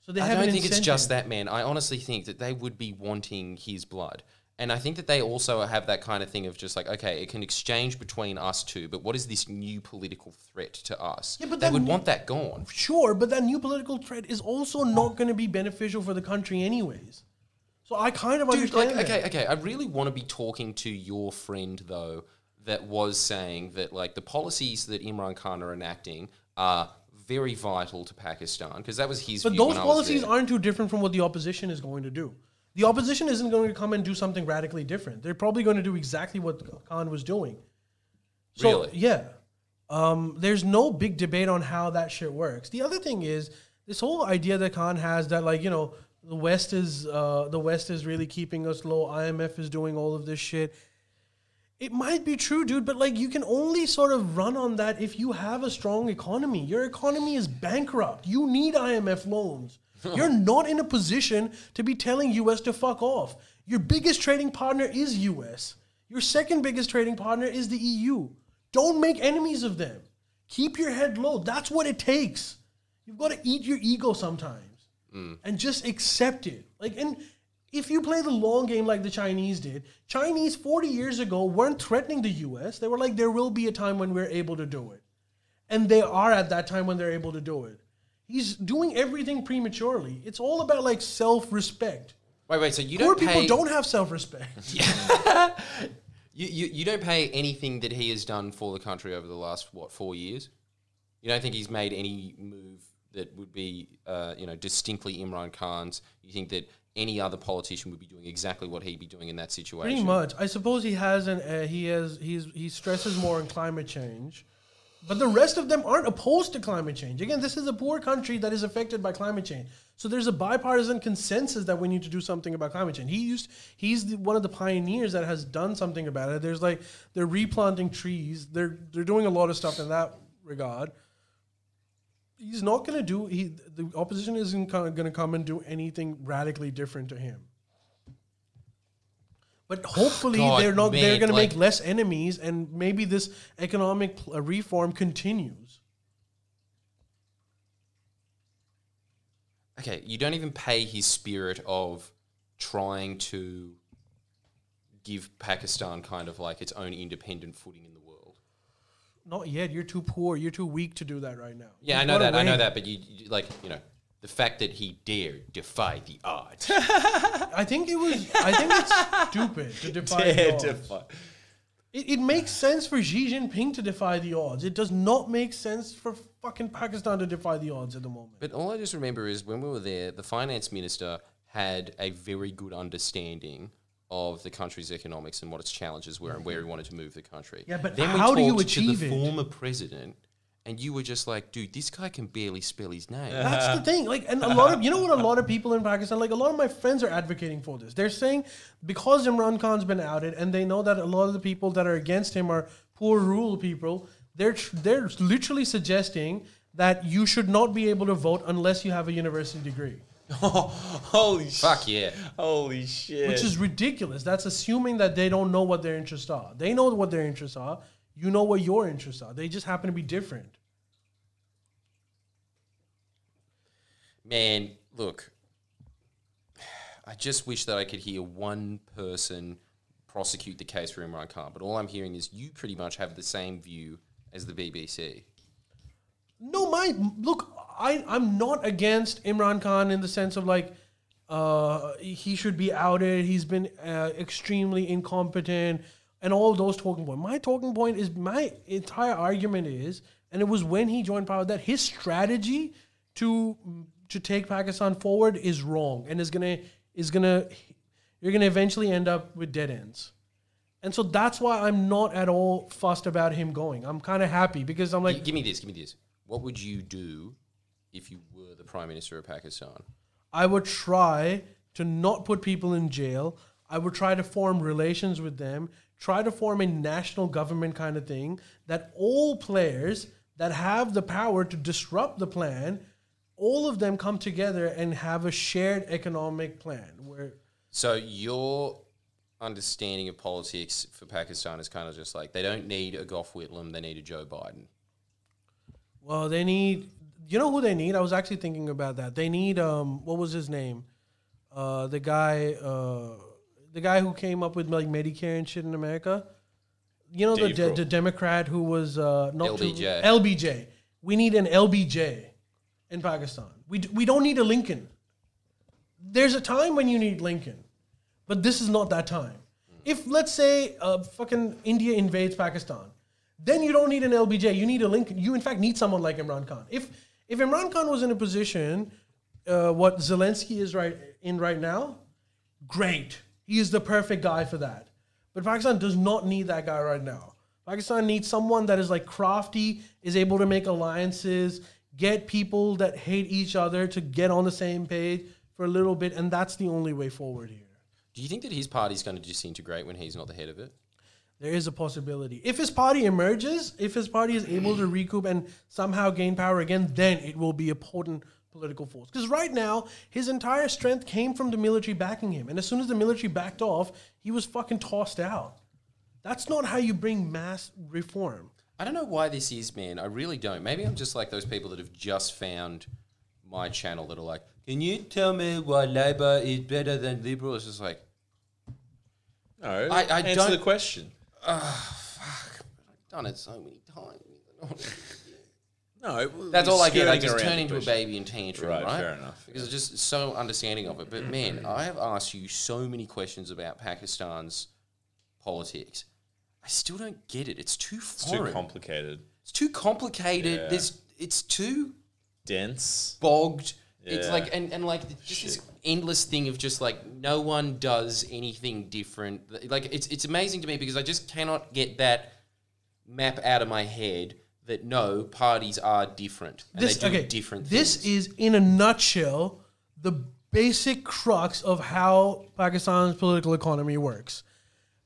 So they I have don't an think it's just incentive. that, man. I honestly think that they would be wanting his blood. And I think that they also have that kind of thing of just like, okay, it can exchange between us two, but what is this new political threat to us? Yeah, but they would want that gone. Sure, but that new political threat is also not going to be beneficial for the country, anyways. So I kind of Dude, understand. like, that. okay, okay. I really want to be talking to your friend though, that was saying that like the policies that Imran Khan are enacting are very vital to Pakistan because that was his. But view those when I was policies aren't too different from what the opposition is going to do. The opposition isn't going to come and do something radically different. They're probably going to do exactly what Khan was doing. So, Really? Yeah. Um, there's no big debate on how that shit works. The other thing is this whole idea that Khan has that like you know the West is uh, the West is really keeping us low. IMF is doing all of this shit. It might be true, dude, but like you can only sort of run on that if you have a strong economy. Your economy is bankrupt. You need IMF loans. You're not in a position to be telling US to fuck off. Your biggest trading partner is US. Your second biggest trading partner is the EU. Don't make enemies of them. Keep your head low. That's what it takes. You've got to eat your ego sometimes mm. and just accept it. Like, and if you play the long game like the Chinese did, Chinese 40 years ago weren't threatening the US. They were like, there will be a time when we're able to do it. And they are at that time when they're able to do it. He's doing everything prematurely. It's all about like self respect. Wait, wait. So you Poor don't people pay, don't have self respect. You, you you don't pay anything that he has done for the country over the last what four years. You don't think he's made any move that would be uh, you know distinctly Imran Khan's. You think that any other politician would be doing exactly what he'd be doing in that situation. Pretty much. I suppose he has an uh, he has he's he stresses more on climate change, but the rest of them aren't opposed to climate change. Again, this is a poor country that is affected by climate change. So there's a bipartisan consensus that we need to do something about climate change. He used he's the, one of the pioneers that has done something about it. There's like they're replanting trees. They're they're doing a lot of stuff in that regard. He's not going to do he the opposition isn't going to come and do anything radically different to him. But hopefully God, they're not. they're man, going to make less enemies, and maybe this economic pl- uh, reform continues. Okay, you don't even pay his spirit of trying to give Pakistan kind of like its own independent footing in Not yet. You're too poor. You're too weak to do that right now. Yeah, I know that. I know that. But you, you like you know the fact that he dared defy the odds. I think it was. I think it's stupid to defy the odds. It, it makes sense for Xi Jinping to defy the odds. It does not make sense for fucking Pakistan to defy the odds at the moment. But all I just remember is when we were there, the finance minister had a very good understanding of the country's economics and what its challenges were and where he wanted to move the country. Yeah, but then we how do you talked achieve to it? the former president, and you were just like, dude, this guy can barely spell his name. That's the thing. Like, and a lot of you know what a lot of people in Pakistan, like a lot of my friends are advocating for this. They're saying because Imran Khan's been outed, and they know that a lot of the people that are against him are poor rural people. They're they're literally suggesting that you should not be able to vote unless you have a university degree, Holy shit. Fuck yeah. Holy shit. which is ridiculous. That's assuming that they don't know what their interests are. They know what their interests are. You know what your interests are. They just happen to be different. Man, look, I just wish that I could hear one person prosecute the case for Imran Khan, but all I'm hearing is you pretty much have the same view as the BBC. No, my look, I I'm not against Imran Khan in the sense of like uh, he should be outed. He's been uh, extremely incompetent and all those talking points. My talking point is my entire argument is, and it was when he joined power that his strategy to to take Pakistan forward is wrong and is gonna is gonna you're gonna eventually end up with dead ends. And so that's why I'm not at all fussed about him going. I'm kind of happy because I'm like, Gi- give me this, give me this. What would you do if you were the Prime Minister of Pakistan? I would try to not put people in jail. I would try to form relations with them, try to form a national government kind of thing that all players that have the power to disrupt the plan, all of them come together and have a shared economic plan where So your understanding of politics for Pakistan is kind of just like they don't need a Gough Whitlam, they need a Joe Biden. well they need you know who they need? I was actually thinking about that. They need um what was his name? Uh the guy uh the guy who came up with like Medicare and shit in America. You know the Dave Grohl. the Democrat who was uh, not too- LBJ. LBJ. We need an LBJ in Pakistan. We d- we don't need a Lincoln. There's a time when you need Lincoln, but this is not that time. If let's say uh, fucking India invades Pakistan, then you don't need an LBJ. You need a Lincoln. You in fact need someone like Imran Khan. If if Imran Khan was in a position, uh, what Zelensky is right in right now, great. He is the perfect guy for that. But Pakistan does not need that guy right now. Pakistan needs someone that is like crafty, is able to make alliances, get people that hate each other to get on the same page for a little bit, and that's the only way forward here. Do you think that his party's going to disintegrate when he's not the head of it? There is a possibility. If his party emerges, if his party is able to recoup and somehow gain power again, then it will be a potent political force. Because right now, his entire strength came from the military backing him. And as soon as the military backed off, he was fucking tossed out. That's not how you bring mass reform. I don't know why this is, man. I really don't. Maybe I'm just like those people that have just found my channel that are like, can you tell me why Labour is better than Liberal? It's just like, No, I- I answer don't- the question. I've done it so many times. No, That's all I get. I just turn into a baby and tantrum, Right, right? fair enough, Because I'm just so understanding of it. But man, I have asked you so many questions about Pakistan's politics. I still don't get it. It's too It's too complicated, it's too complicated. Yeah. There's, it's too dense. bogged. It's like and, and like just this endless thing of just like no one does anything different. Like it's it's amazing to me because I just cannot get that map out of my head that no parties are different and This they do okay. different This things. is in a nutshell the basic crux of how Pakistan's political economy works.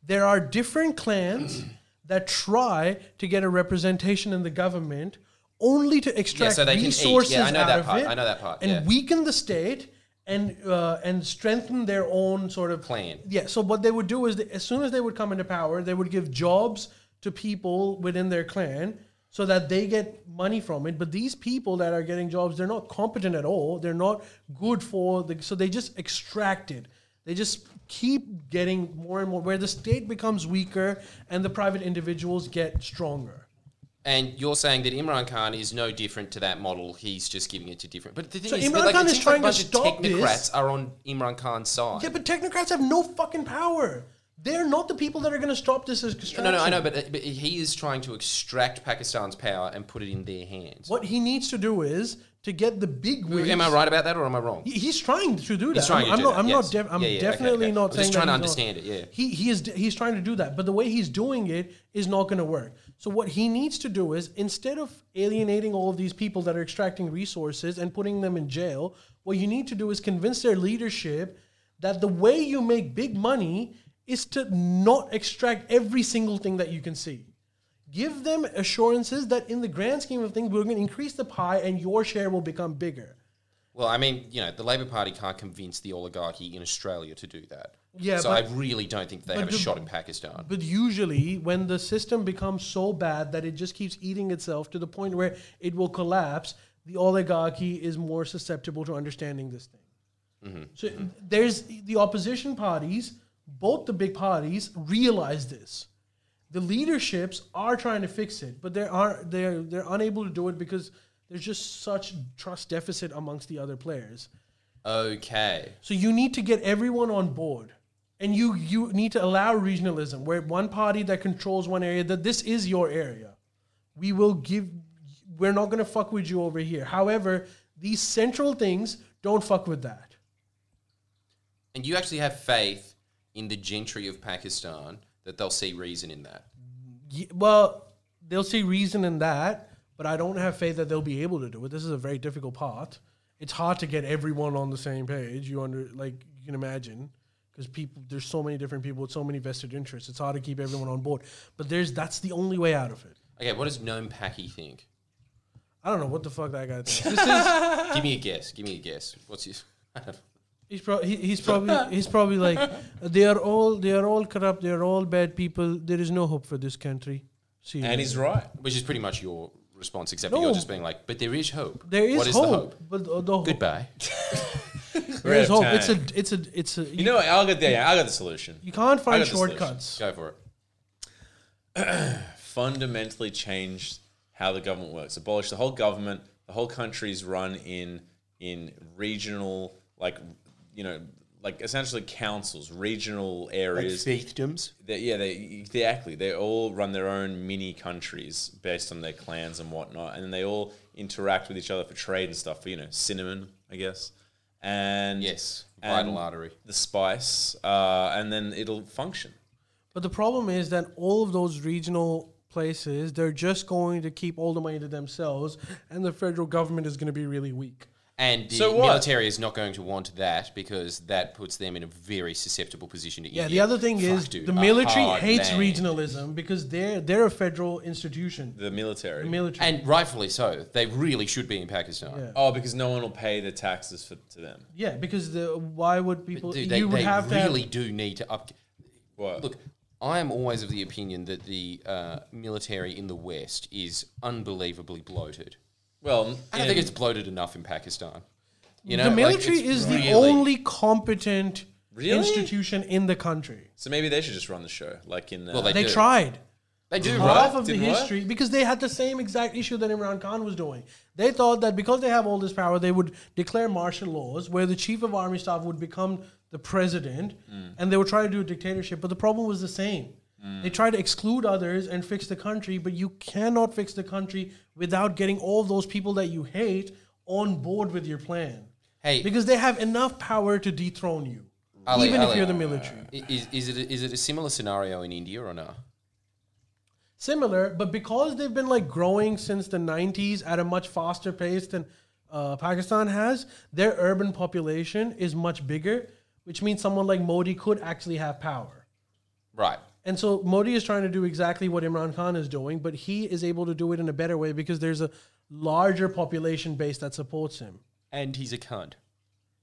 There are different clans that try to get a representation in the government only to extract so they can eat. resources Yeah, I know out that of part. it I know that part, and yeah. weaken the state and uh, and strengthen their own sort of Clan. Yeah. So what they would do is, that as soon as they would come into power, they would give jobs to people within their clan so that they get money from it. But these people that are getting jobs, they're not competent at all. They're not good for the. So they just extract it. They just keep getting more and more, where the state becomes weaker and the private individuals get stronger. And you're saying that Imran Khan is no different to that model. He's just giving it to different. But the thing So is, Imran like, Khan is like trying a to stop of this. technocrats are on Imran Khan's side. Yeah, but technocrats have no fucking power. They're not the people that are going to stop this no, no, I know, but, but he is trying to extract Pakistan's power and put it in their hands. What he needs to do is to get the big wigs. Am I right about that, or am I wrong? He's trying to do that. He's trying to I'm, do not. that, I'm yes. not. Def- I'm Yeah, yeah, definitely okay. not I'm saying just trying to he's not- understand it, yeah. He he is. He's trying to do that, but the way he's doing it is not going to work. So what he needs to do is instead of alienating all of these people that are extracting resources and putting them in jail, what you need to do is convince their leadership that the way you make big money is to not extract every single thing that you can see. Give them assurances that in the grand scheme of things, we're going to increase the pie and your share will become bigger. Well, I mean, you know, the Labor Party can't convince the oligarchy in Australia to do that. Yeah, so but- I really don't think they have a the- shot in Pakistan. But usually, when the system becomes so bad that it just keeps eating itself to the point where it will collapse, the oligarchy is more susceptible to understanding this thing. Mm-hmm. So there's the opposition parties, both the big parties realize this. The leaderships are trying to fix it, but they are they're they're unable to do it because there's just such trust deficit amongst the other players. Okay. So you need to get everyone on board. And you you need to allow regionalism where one party that controls one area that this is your area. We will give we're not going to fuck with you over here. However, these central things don't fuck with that. And you actually have faith in the gentry of Pakistan that they'll see reason in that. Ye- Well, they'll see reason in that, but I don't have faith that they'll be able to do it. This is a very difficult part. It's hard to get everyone on the same page. You under like you can imagine because people there's so many different people with so many vested interests. It's hard to keep everyone on board. But there's that's the only way out of it. Okay, what does Gnome Packy think? I don't know what the fuck that guy thinks. This is Give me a guess. Give me a guess. What's his? He's, pro- he, he's probably he's probably like they are all they are all corrupt. They are all bad people. There is no hope for this country. See, And he's right. Which is pretty much your response, except for No. you're just being like, but there is hope. there is what is hope, the hope? but the, the Goodbye. We're There's hope. It's a, it's a, it's a. You know, what? I'll get there. I got the solution. you can't I find got the solution. shortcuts. Go for it. fundamentally change how the government works. Abolish the whole government. The whole country's run in in regional, like you know, like essentially councils, regional areas. fiefdoms. They, yeah, they exactly. They all run their own mini countries based on their clans and whatnot, and they all interact with each other for trade and stuff. For you know, cinnamon, I guess, and Yes, and vital artery. the spice, uh, and then it'll function. But the problem is that all of those regional places, they're just going to keep all the money to themselves, and the federal government is going to be really weak. And the So what? military is not going to want that because that puts them in a very susceptible position to Yeah, India. the other thing Fuck, is dude, the a military hard hates land. regionalism because they're they're a federal institution. The military. The military. And rightfully so. They really should be in Pakistan. Yeah. oh, because no one will pay the taxes for, to them. yeah, because the why would people? Dude, they, you would they have really to have, do need to up. What? Look, I am always of the opinion that the uh, military in the West is unbelievably bloated. Well, I don't think it's bloated enough in Pakistan. You know, the military it's is the only competent Really? institution in the country. so maybe they should just run the show, like in. Uh, Well, they They tried. They do, half right? of the Didn't work? history because they had the same exact issue that Imran Khan was doing. They thought that because they have all this power, they would declare martial laws where the chief of army staff would become the president Mm. and they would try to do a dictatorship. But the problem was the same. Mm. They try to exclude others and fix the country, but you cannot fix the country without getting all those people that you hate on board with your plan. Hey, Because they have enough power to dethrone you, Ali, even if you're the military. Is, is it a, is it a similar scenario in India or no? similar, but because they've been like growing since the 90s at a much faster pace than uh, Pakistan has, their urban population is much bigger, which means someone like Modi could actually have power. Right. And so Modi is trying to do exactly what Imran Khan is doing, but he is able to do it in a better way because there's a larger population base that supports him. And he's a cunt.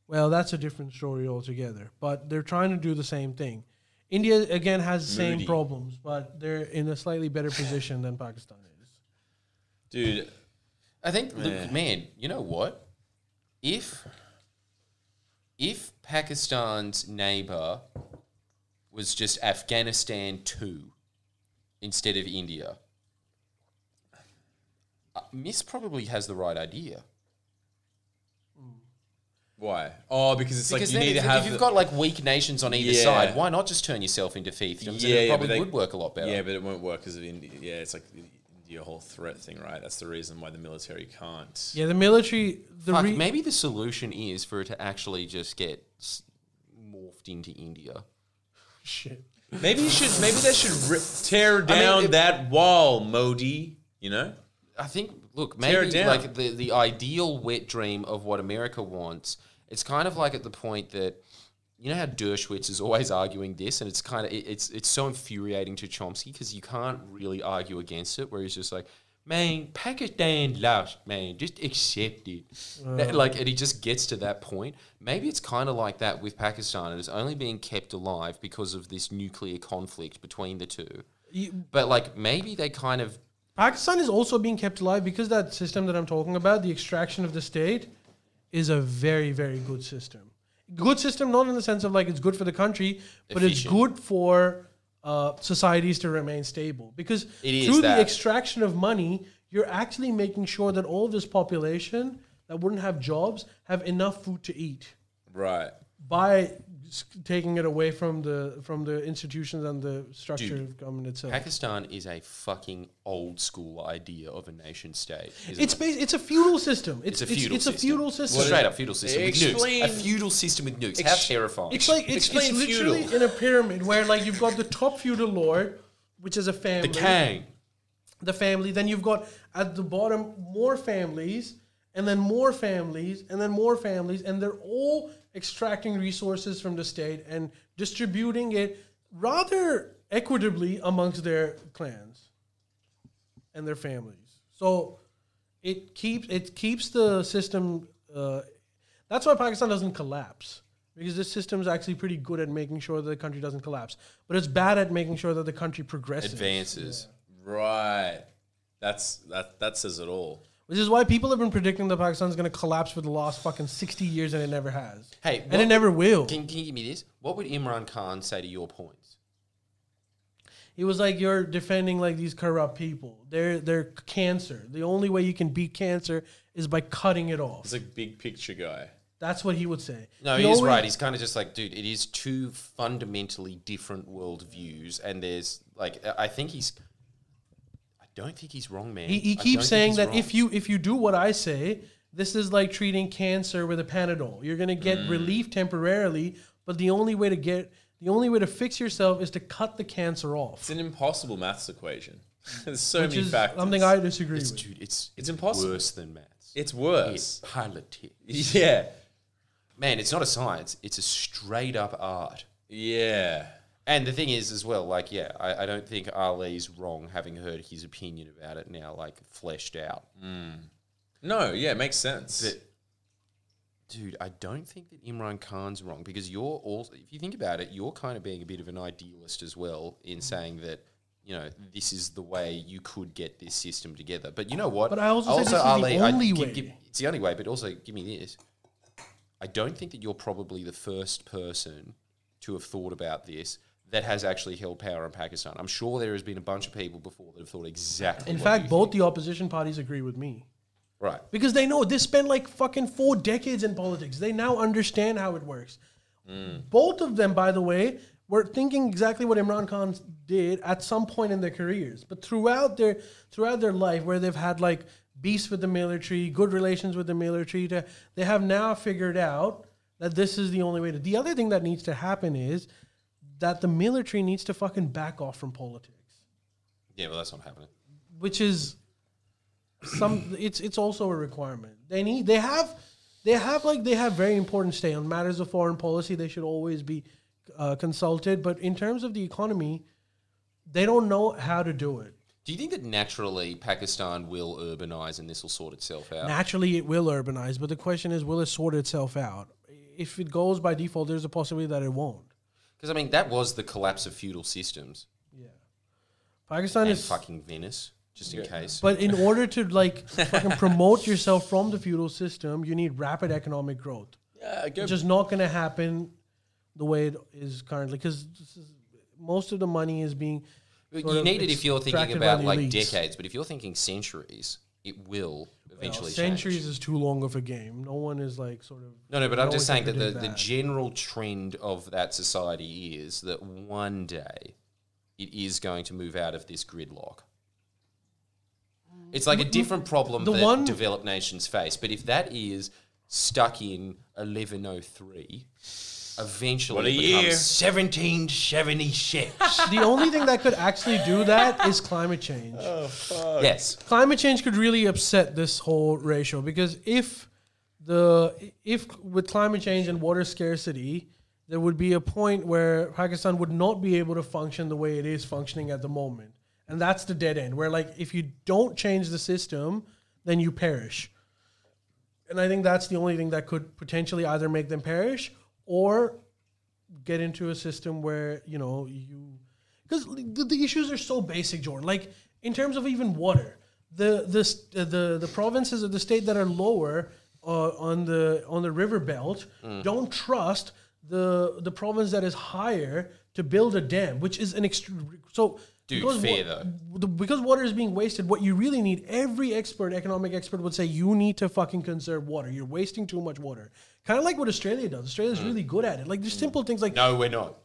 Well, that's a different story altogether. But they're trying to do the same thing. India again has the same Moody. problems, but they're in a slightly better position than Pakistan is. dude. I think, look, man, you know what? If if Pakistan's neighbor was just Afghanistan two instead of India, uh, Miss probably has the right idea. Why? Oh, because it's Because like you need if, to have. if you've the- got like weak nations on either Yeah. side, why not just turn yourself into fiefdoms? and it but probably they- would work a lot better. Yeah, but it won't work because of India. Yeah, it's like your whole threat thing, right? That's the reason why the military can't. Yeah, the military. The Fuck, re- maybe the solution is for it to actually just get morphed into India. Shit. Maybe you should. Maybe they should rip, tear down if- that wall, Modi. You know. I think, look, Tear it maybe down. like the, the ideal wet dream of what America wants, it's kind of like at the point that, you know how Dershowitz is always arguing this, and it's kind of, it, it's it's so infuriating to Chomsky because you can't really argue against it, where he's just like, man, Pakistan lost, man, just accept it. That- like, and he just gets to that point. Maybe it's kind of like that with Pakistan, it's only being kept alive because of this nuclear conflict between the two. You- But like, maybe they kind of Pakistan is also being kept alive because that system that I'm talking about, the extraction of the state, is a very, very good system. Good system, not in the sense of like it's good for the country, but it's good for uh, societies to remain stable. Because through that. the extraction of money, you're actually making sure that all this population that wouldn't have jobs have enough food to eat Right. by taking it away from the from the institutions and the structure Dude, of government itself. Pakistan is a fucking old school idea of a nation state. It's it? bas- it's a feudal system. It's, It's a feudal it's, a system. feudal system. straight up feudal system with Explain- nukes. A feudal system with nukes. How terrifying! It's like it's, it's literally feudal. in a pyramid where like you've got the top feudal lord, which is a family. the Kang. The family. Then you've got at the bottom more families, and then more families, and then more families, and they're all extracting resources from the state and distributing it rather equitably amongst their clans and their families. So it keeps it keeps the system. Uh, that's why Pakistan doesn't collapse because this system is actually pretty good at making sure that the country doesn't collapse, but it's bad at making sure that the country progresses. Advances. Right. That's that. That says it all. Which is why people have been predicting that Pakistan's going to collapse for the last fucking 60 years and it never has. Hey, and what- it never will. Can, can you give me this? What would Imran Khan say to your points? It was like you're defending like these corrupt people. They're they're cancer. The only way you can beat cancer is by cutting it off. He's a big picture guy. That's what he would say. No, He he is right. He's kind of just like, dude, it is two fundamentally different worldviews, and there's like, I I think he's. I don't think he's wrong, man. He, he keeps saying that wrong. if you if you do what I say, this is like treating cancer with a Panadol. You're gonna get Mm. relief temporarily, but the only way to get the only way to fix yourself is to cut the cancer off. It's an impossible maths equation. There's so Which many is factors. something I disagree it's, with. dude, it's It's impossible. worse than maths. It's It's worse. politics. Yeah. Man, it's not a science. It's a straight up art. Yeah. And the thing is, as well, like, yeah, I, I don't think Ali's wrong having heard his opinion about it now, like, fleshed out. Hmm. No, yeah, it makes sense. But, dude, I don't think that Imran Khan's wrong because you're also, if you think about it, you're kind of being a bit of an idealist as well in saying that, you know, this is the way you could get this system together. But you know what? But I also said this is the I- only give- give- it's the only way, but also give me this. I don't think that you're probably the first person to have thought about this that has actually held power in Pakistan. I'm sure there has been a bunch of people before that have thought exactly. In fact, both think. the opposition parties agree with me. right. Because they know they spent like fucking four decades in politics. They now understand how it works. Mm. Both of them, by the way, were thinking exactly what Imran Khan did at some point in their careers. But throughout their throughout their life, where they've had like beefs with the military, good relations with the military, to, they have now figured out that this is the only way to. The other thing that needs to happen is that the military needs to fucking back off from politics Yeah, well, that's not happening. which is some it's it's also a requirement. They need they have they have like they have very important stay on matters of foreign policy. They should always be uh, consulted, but in terms of the economy, they don't know how to do it. Do you think that naturally Pakistan will urbanize and this will sort itself out? Naturally, it will urbanize, but the question is, will it sort itself out? If it goes by default, there's a possibility that it won't. Because I mean, that was the collapse of feudal systems Yeah, Pakistan and is fucking Venice, just in case. But in order to like fucking promote yourself from the feudal system, you need rapid economic growth. Yeah, go Which is not going to happen the way it is currently because most of the money is being. You need it if you're thinking about like elites. decades, but if you're thinking centuries, it will eventually Centuries change. is too long of a game. No one is like sort of. No, no, but no I'm just one saying that the, predict the general trend of that society is that one day it is going to move out of this gridlock. Mm. It's like a different problem the that one- developed nations face. But if that is stuck in 1103, eventually What a it year. 1776. the only thing that could actually do that is climate change. Oh, yes. climate change could really upset this whole ratio because if the if with climate change and water scarcity there would be a point where Pakistan would not be able to function the way it is functioning at the moment and that's the dead end where like if you don't change the system then you perish and I think that's the only thing that could potentially either make them perish or get into a system where you know you because the, the issues are so basic, Jordan. Like in terms of even water, the the the the provinces of the state that are lower uh, on the on the river belt Mm. don't trust the the province that is higher to build a dam, which is an extreme. So. Dude, because fair wa- because water is being wasted, what you really need, every expert, economic expert would say you need to fucking conserve water. You're wasting too much water. Kind of like what Australia does. Australia's hmm. really good at it. Like there's hmm. simple things like. No, we're not.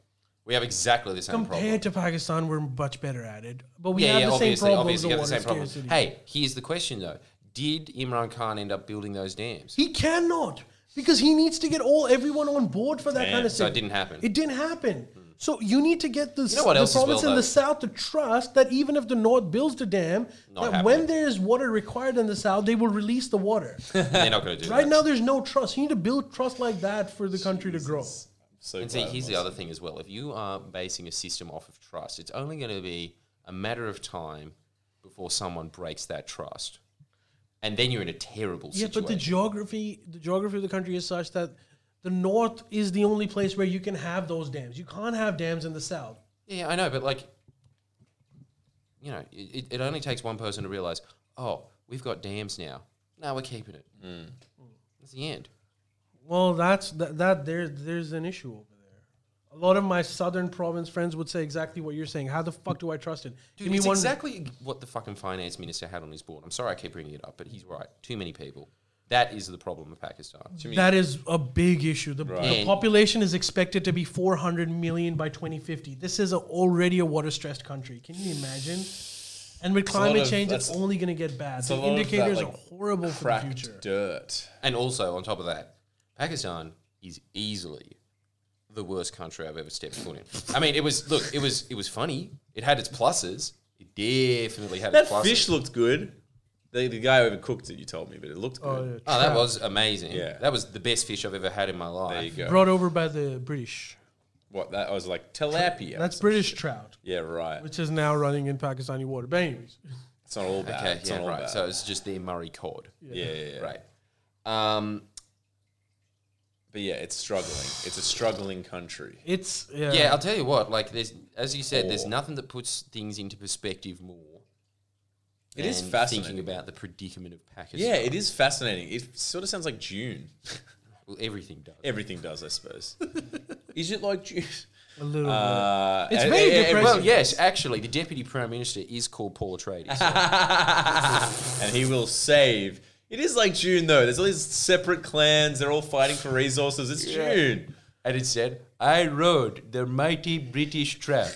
We have exactly the same problem. compared to Pakistan, we're much better at it. But we yeah, have yeah, the same obviously, problems obviously, of have water the same problem. scarcity. Hey, here's the question though: Did Imran Khan end up building those dams? he cannot because he needs to get all everyone on board for that kind of thing. so thing. it didn't happen. It didn't happen. So you need to get the, know what the else province well, in the south to trust that even if the north builds the dam, Not that when there is water required in the south, they will release the water. They're not going to do right that. now, there's no trust. You need to build trust like that for the country to grow. So And see, here's the other thing as well. If you are basing a system off of trust, it's only going to be a matter of time before someone breaks that trust, and then you're in a terrible Yeah, situation. Yeah, but the geography, the geography of the country is such that the north is the only place where you can have those dams. You can't have dams in the south. Yeah, I know, but like, you know, it, it only takes one person to realize, oh, we've got dams now. Now we're keeping it. Mm. That's the end. Well, that's that, that there there's an issue over there. A lot of my southern province friends would say exactly what you're saying. How the fuck do I trust it? Dude, it's exactly what the fucking finance minister had on his board. I'm sorry I keep bringing it up, but he's right. Too many people. That is the problem with Pakistan. That is a big issue. The, the And- population is expected to be 400 million by 2050. This is a, already a water stressed country. Can you imagine? And with a lot climate of- change, it's that's- only going to get bad. a The lot of that, indicators like, are horrible for the Cracked future. dirt. And also, on top of that, Pakistan is easily the worst country I've ever stepped foot in. I mean, it was look, it was it was funny. It had its pluses. It definitely had That its pluses. fish looked good. The, the guy overcooked it, you told me, but it looked good. Oh, yeah, Oh, that trout. was amazing. Yeah. That was the best fish I've ever had in my life. There you go. brought over by the British. What that I was like tilapia. That's British shit. trout, Yeah, right. which is now running in Pakistani water. But anyways, It's not all bad. Okay, it's yeah, not all right. bad. So it's just their Murray cod. yeah, yeah, yeah. Right. Um, But yeah, it's struggling. It's a struggling country. it's yeah. yeah, I'll tell you what. Like, there's as you said, there's Or- nothing that puts things into perspective more. It is fascinating. Thinking about the predicament of Pakistan. Yeah, it is fascinating. It sort of sounds like Dune. Well, everything does. Everything does, I suppose. is it like Dune? a little Uh, It's and- very and- and- depressing. Well, yes, actually, the deputy prime minister is called Paul Atreides. so- and he will save. It is like Dune though. There's all these separate clans. They're all fighting for resources. It's Dune. and it said, "I rode the mighty British trap."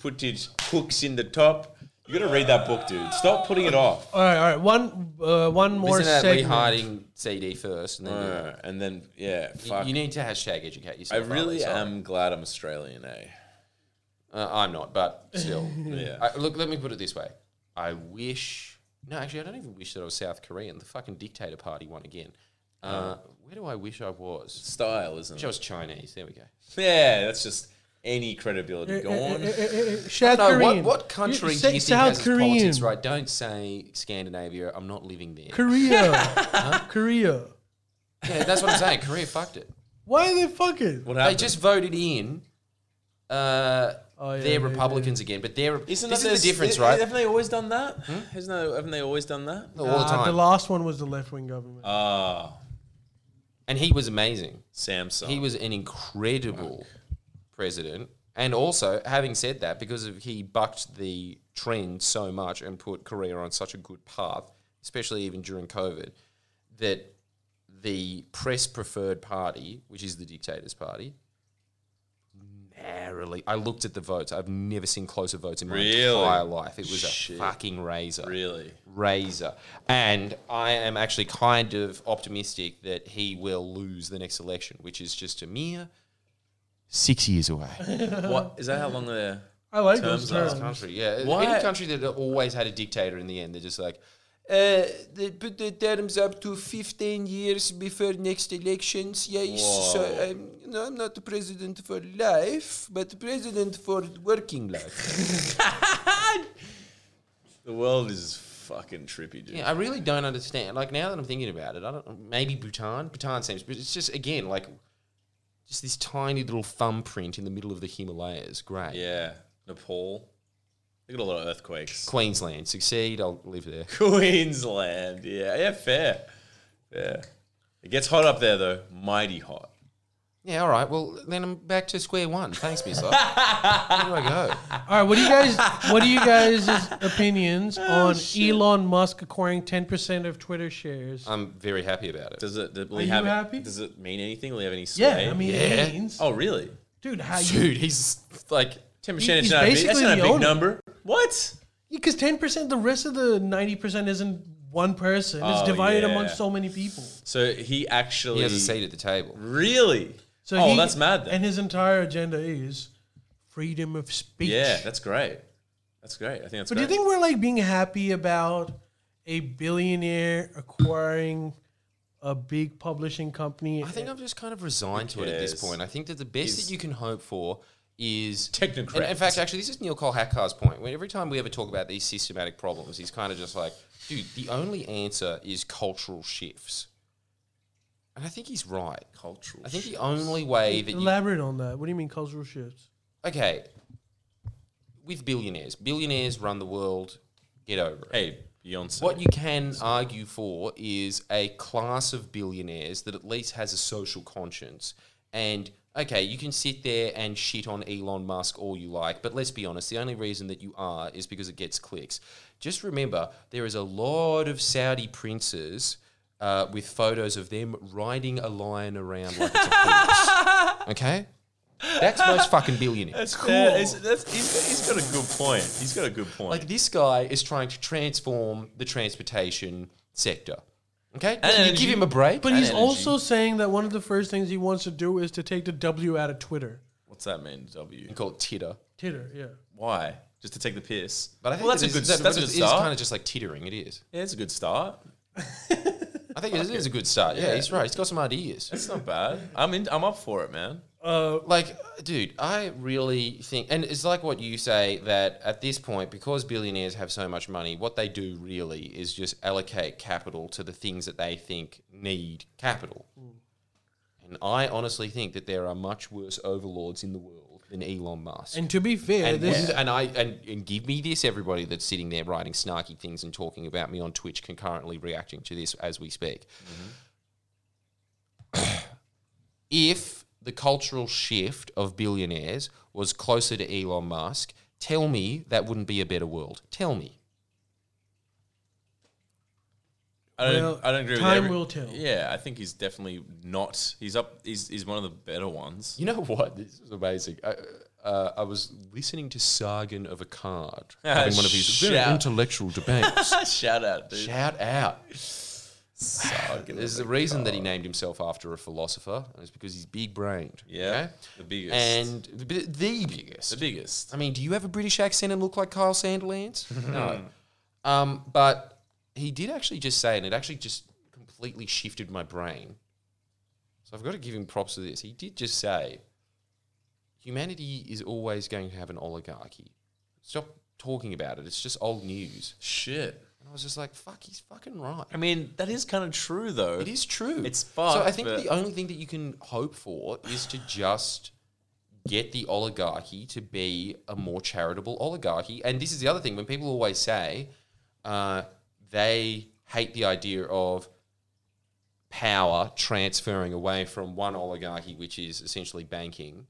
Put his hooks in the top. You got to read that book, dude. Stop putting it off. All right, all right. One, uh, one more Listen to that Lee segment. Harding CD first, and then Uh, and then yeah, it. fuck. you need to hashtag educate yourself. I yourself. really Harley, sorry. am glad I'm Australian, eh? Uh, I'm not, but still. Yeah. I, look, let me put it this way: I wish. No, actually, I don't even wish that I was South Korean. The fucking dictator party won again. Uh, where do I wish I was? Style, isn't Wish I it? was Chinese. There we go. Yeah, that's just any credibility Uh, gone. uh, uh, South No, Korean. what, what country You do say you think South has its Korean. politics right? Don't say Scandinavia. I'm not living there. Korea. Korea. yeah, that's what I'm saying. Korea fucked it. Why are they fucking? What They happened? just voted in. Uh, Oh, yeah, they're yeah, Republicans again, but they're Isn't this that is the difference, i- right? Haven't they always done that? Isn't that, haven't they always done that? All the time. the last one was the left wing government. Ah, and he was amazing. Samsung. He was an incredible president. And also, having said that, because of he bucked the trend so much and put Korea on such a good path, especially even during COVID, that the press preferred party, which is the dictator's party, narrowly. I looked at the votes. I've never seen closer votes in my Really? entire life. It was Shit. a fucking razor really. razor. And I am actually kind of optimistic that he will lose the next election, which is just a mere six years away. what is that? How long the I like terms those are- terms. country, yeah. Why- Any country that always had a dictator in the end, they're just like, uh, they put the terms up to 15 years before next elections. Yes, so Whoa. um, you know, I'm not the president for life, but the president for working life. the world is fucking trippy, dude. Yeah, I really don't understand. Like now that I'm thinking about it, I don't. Maybe Bhutan. Bhutan seems, but it's just again like just this tiny little thumbprint in the middle of the Himalayas. Great. Yeah. Nepal. They got a lot of earthquakes. Queensland succeed. I'll live there. Queensland. Yeah. Yeah. Fair. Yeah. It gets hot up there though. Mighty hot. Yeah. All right. Well, then I'm back to square one. Thanks, Miss. Where do I go? All right, what do you guys? What are you guys' opinions oh, on Elon Musk acquiring ten percent of Twitter shares? I'm very happy about it. Does it? Will Are he you have happy? Does it mean anything? Will he have any sway? yeah, I mean, Yeah. it means, Oh, really? dude, how you? Dude, he's like. Ten He- percent he's is not a big, that's basically not a the big owner. number. What? Because ten percent, the rest of the ninety percent isn't one person. It's Oh, divided yeah. among so many people. So he actually He has a seat at the table. Really? So oh, he- that's mad. Then. And his entire agenda is freedom of speech. Yeah, that's great. That's great. I think that's But do you think we're like being happy about a billionaire acquiring a big publishing company? I think I'm just kind of resigned to it at this point. I think that the best that you can hope for is Technocrats. In fact, actually, this is Neil Cole Hackar's point. When every time we ever talk about these systematic problems, he's kind of just like, dude, the only answer is cultural shifts. And I think he's right. cultural? I think the only way that you Elaborate on that. What do you mean cultural shifts? okay with billionaires billionaires run the world Get over it. Hey, Beyonce. What you can argue for is a class of billionaires that at least has a social conscience. And okay, you can sit there and shit on Elon Musk all you like, but let's be honest, the only reason that you are is because it gets clicks. Just remember, there is a lot of Saudi princes uh, with photos of them riding a lion around like it's a horse. Okay? That's most fucking billionaires. That's cool. that's, he's, he's got a good point. He's got a good point. Like this guy is trying to transform the transportation sector. Okay, And Can you energy. give him a break. But And he's energy. also saying that one of the first things he wants to do is to take the W out of Twitter. What's that mean? W. You call it titter. Titter, yeah. Why? Just to take the piss? But I think well, that's it a is- good. that- That's a but good it is kind of just like tittering. It is. yeah, it's a good start. I think it is a good start. Yeah, he's right. He's got some ideas. It's not bad. I'm in. I'm up for it, man. Uh, like, dude, I really think, and it's like what you say that at this point, because billionaires have so much money, what they do really is just allocate capital to the things that they think need capital. Mm. And I honestly think that there are much worse overlords in the world than Elon Musk. And to be fair, and, this and, I and, and give me this, everybody that's sitting there writing snarky things and talking about me on Twitch, concurrently reacting to this as we speak. Mm-hmm. if the cultural shift of billionaires was closer to Elon Musk, tell me that wouldn't be a better world. Tell me. I don't. Well, I don't agree with time will tell. Yeah, I think he's definitely not. He's up. He's, he's one of the better ones. You know what? This is amazing. I, uh, I was listening to Sargon of Akkad having one of his very intellectual debates. Shout out, dude. Shout out. There's a reason that he named himself after a philosopher, and it's because he's big brained. Yeah, the biggest. And the, the biggest. the biggest. I mean, do you have a British accent and look like Kyle Sandilands? no. Um, but he did actually just say, and it actually just completely shifted my brain. So I've got to give him props for this. He did just say, humanity is always going to have an oligarchy. Stop talking about it. It's just old news. Shit. And I was just like, fuck, he's fucking right. I mean, that is kind of true, though. It is true. It's So I think the only thing that you can hope for is to just get the oligarchy to be a more charitable oligarchy. And this is the other thing when people always say uh, they hate the idea of power transferring away from one oligarchy, which is essentially banking,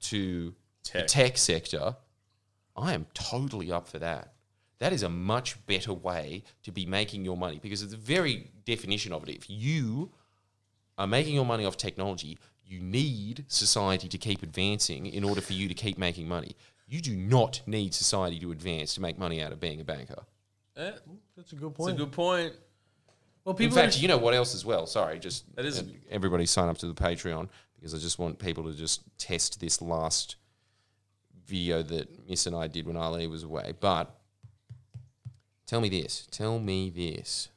to the Tech. tech sector. I am totally up for that. That is a much better way to be making your money because it's the very definition of it. If you are making your money off technology, you need society to keep advancing in order for you to keep making money. You do not need society to advance to make money out of being a banker. Eh, that's a good it's point. a good point. well, people. In fact, are- you know what else as well? Sorry, just That is- everybody sign up to the Patreon because I just want people to just test this last video that Miss and I did when Ali was away. But tell me this. Tell me this.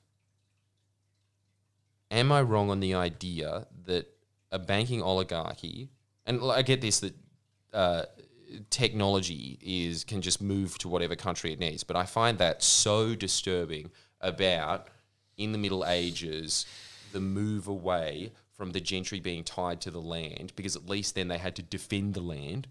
Am I wrong on the idea that a banking oligarchy, and l- I get this that uh, technology is can just move to whatever country it needs, but I find that so disturbing about in the Middle Ages the move away from the gentry being tied to the land because at least then they had to defend the land.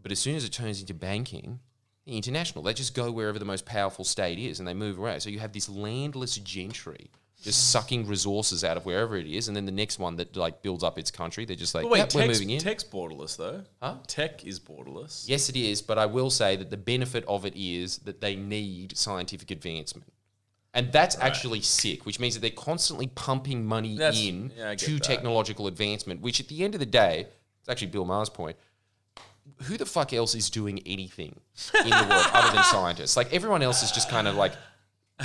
But as soon as it turns into banking, international, they just go wherever the most powerful state is and they move away. So you have this landless gentry just sucking resources out of wherever it is, and then the next one that like builds up its country, they're just like, But wait, yep, we're tech's, moving in. tech's borderless, though. Huh? Tech is borderless. Yes, it is, but I will say that the benefit of it is that they need scientific advancement. And that's actually sick, which means that they're constantly pumping money That's- in yeah, I get to that. technological advancement, which at the end of the day, it's actually Bill Maher's point. Who the fuck else is doing anything in the world other than scientists? Like everyone else is just kind of like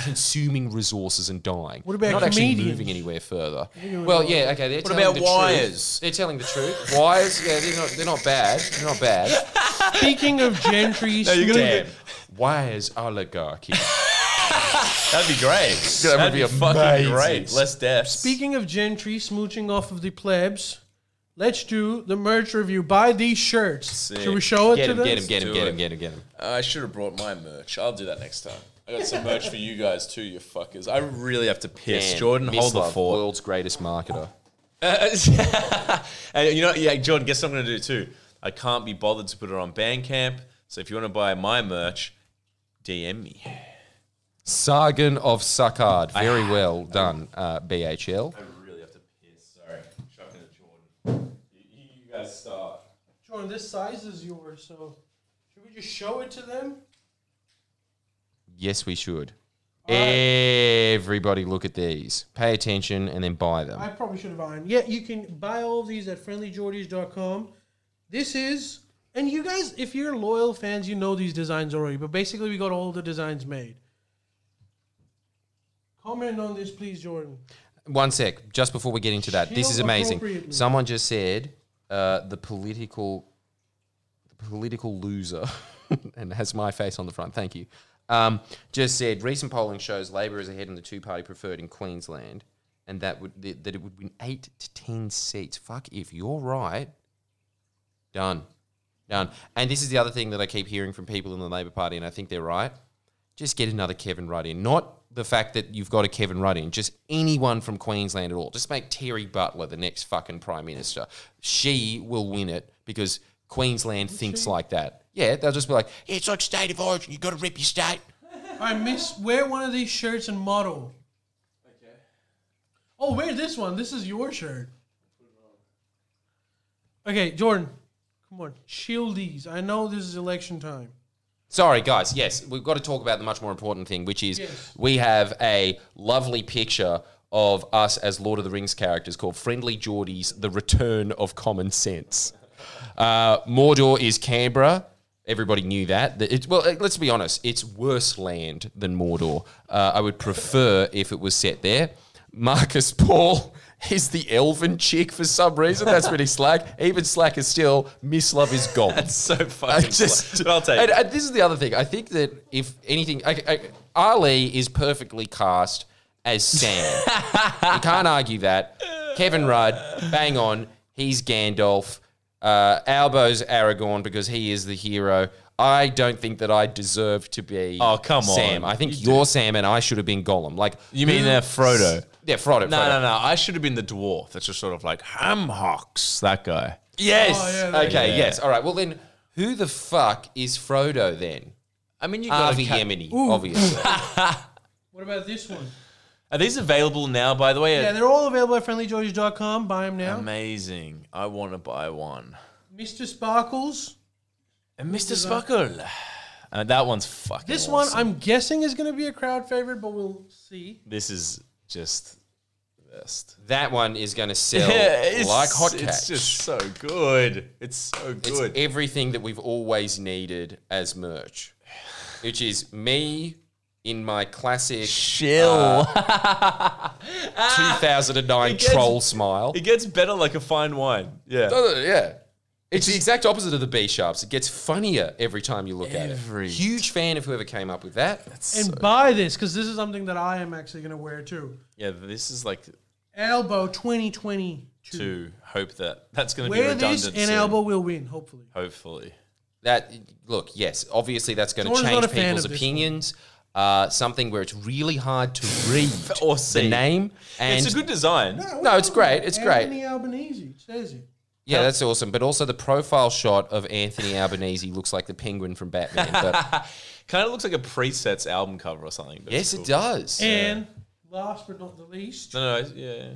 consuming resources and dying. What about not actually moving anywhere further? Well, yeah, okay. They're What telling about the wires? Truth. They're telling the truth. Wires, yeah, they're not. They're not bad. They're not bad. speaking of gentry, Damn. Wires oligarchy. That'd be great. That would That'd be be fucking amazing. great. Less deaths. Speaking of gentry smooching off of the plebs, let's do the merch review. Buy these shirts. Sick. Should we show it Get to him, them? get him, get him, get it. him, get him, get him. I should have brought my merch. I'll do that next time. I got some merch for you guys too, you fuckers. I really have to piss. Man, Jordan, hold the Mislav, fort. World's greatest marketer. and you know, yeah, Jordan, guess what I'm going to do too? I can't be bothered to put it on Bandcamp. So if you want to buy my merch, DM me. Sargon of Succard. Very well done, uh, BHL. I really have to piss. Sorry. Chucking it, Jordan. You, you guys start. Jordan, this size is yours, so should we just show it to them? Yes, we should. Everybody look at these. Pay attention and then buy them. I probably should have ironed. Yeah, you can buy all of these at friendlyjordies.com. This is, and you guys, if you're loyal fans, you know these designs already. But basically, we got all the designs made. Comment on this, please, Jordan. One sec, just before we get into that, this is Shield amazing. appropriately. Someone just said uh, the political, the political loser, and has my face on the front. Thank you. Um, just said recent polling shows Labor is ahead in the two-party preferred in Queensland, and that would that that it would win eight to ten seats. Fuck if you're right. Done, done. And this is the other thing that I keep hearing from people in the Labor Party, and I think they're right just get another Kevin Rudd in. Not the fact that you've got a Kevin Rudd in, just anyone from Queensland at all. Just make Terri Butler the next fucking Prime Minister. She will win it because Queensland thinks like that. Yeah, they'll just be like, Yeah, it's like state of origin. You got to rip your state. I miss wear one of these shirts and model. Okay. Oh, wear this one. This is your shirt. Okay, Jordan, come on, shieldies. I know this is election time. Sorry, guys. Yes, we've got to talk about the much more important thing, which is Yes. we have a lovely picture of us as Lord of the Rings characters called Friendly Jordies, The Return of Common Sense. Uh, Mordor is Canberra. Everybody knew that. It's, well, let's be honest. It's worse land than Mordor. Uh, I would prefer if it was set there. Marcus Paul is the elven chick for some reason. That's pretty slack. Even slacker still, Mislav is gone. That's so I fucking. just, But I'll take and, and this is the other thing. I think that if anything, I, I, Ali is perfectly cast as Sam. you can't argue that. Kevin Rudd, bang on. He's Gandalf. Uh, Albo's Aragorn because he is the hero. I don't think that I deserve to be. Oh, come on, Sam. on. I think You you are Sam, and I should have been Gollum. Like You mean who- uh, Frodo? Yeah, Frodo. No, Frodo. no, no. I should have been the dwarf. That's just sort of like Hamhocks. That guy. Yes. Oh, yeah, okay. Yeah. Yes. All right. Well, then, who the fuck is Frodo then? I mean, you got Avi to Yemini, obviously. What about this one? Are these available now? By the way, Yeah, they're all available at friendlyjordies.com. Buy them now. amazing. I want to buy one. Mr. Sparkles. And Mr. Sparkle. Uh, that one's fucking. This one, awesome. I'm guessing, is going to be a crowd favorite, but we'll see. This is just the best. that one is going to sell it's, like hotcakes. It's just so good. It's so It's good. everything that we've always needed as merch, which is me in my classic Chill. 2009 gets- troll smile. it gets better like a fine wine. Yeah. Uh, yeah. It's the exact opposite of the B sharps. It gets funnier every time you look Every- at it. Huge fan of whoever came up with that. And buy this because this is something that I am actually going to wear too. Yeah, this is like Albo 2022. to hope that that's going to be Wear redundant. this and soon, Albo will win, hopefully. Hopefully. That look, yes, obviously that's going to change not a fan people's of this opinions. Uh, something where it's really hard to read Or see. the name. And it's a good design. No, it's great. It's great. Anthony Albanese it says it. Yeah, that's awesome. But also the profile shot of Anthony Albanese looks like the penguin from Batman. But Kind of looks like a presets album cover or something. But yes, it's it does. And last but not the least, No, no, yeah.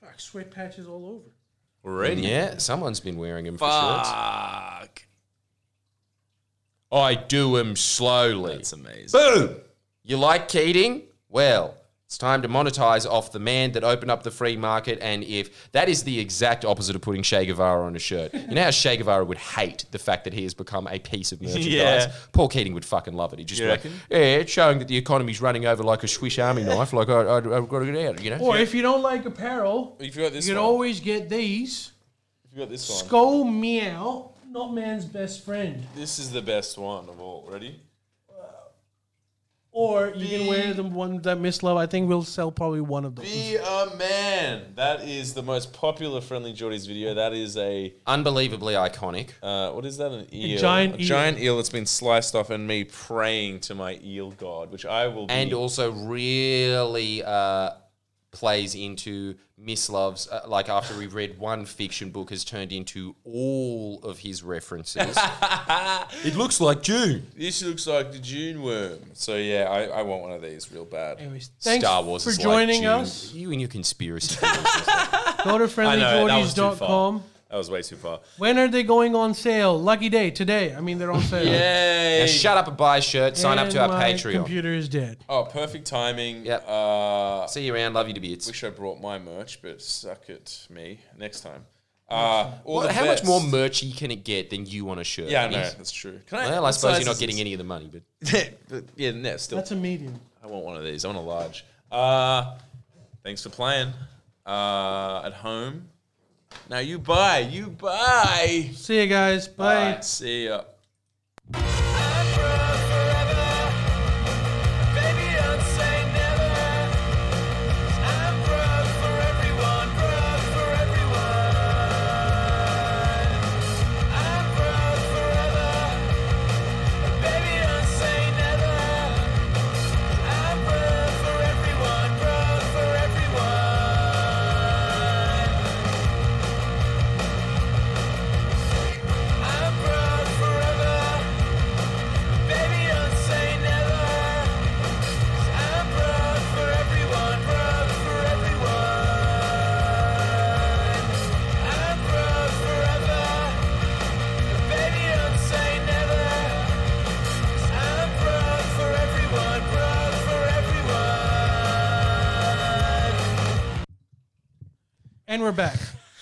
fuck, sweat patches all over. Already. Yeah, someone's been wearing them for shirts. Fuck. I do them slowly. That's amazing. Boom! You like Keating? Well, it's time to monetize off the man that opened up the free market. And if that is the exact opposite of putting Che Guevara on a shirt, you know how Che Guevara would hate the fact that he has become a piece of merchandise. Yeah. Paul Keating would fucking love it. He'd just You be like, reckon? yeah, it's showing that the economy's running over like a Swiss Army knife. Like, I, I, I've got to get out, you know? Or if you don't like apparel, If you got this you can one. always get these. If you got this one. Skull Meow, not man's best friend. This is the best one of all. Ready? Or you can wear the one that Mislav. I think we'll sell probably one of those. Be a man. That is the most popular Friendly Jordies video. That is a Unbelievably iconic. uh, what is that? An eel. giant a eel. giant eel that's been sliced off, and me praying to my eel god, which I will. Be. And also really uh, plays into Mislav's. Uh, like after we read one fiction book, has turned into all of his references. it looks like Dune. This looks like the Dune worm. So yeah, I, I want one of these real bad. Anyways, thanks Star Wars for is like joining Dune. us. You and your conspiracy theories. Go to I know that was too far. friendlyjordies.com. That was way too far. When are they going on sale? Lucky day today. I mean, they're on sale. Yay! now shut up and buy a shirt. Sign up to our my Patreon. Computer is dead. Oh, perfect timing. Yep. Uh, See you around. Love you to bits. wish I brought my merch, but suck it, me. Next time. Uh, all Well, the how much best. more merchy can it get than you on a shirt? Yeah, I know that's true. Can I? Well, I what suppose size you're not is getting any of the money, but But yeah, no, still. That's a medium. I want one of these. I want a large. Uh, thanks for playing. Uh, at home. Now you buy. You buy. See you guys. Bye. Bye. See ya.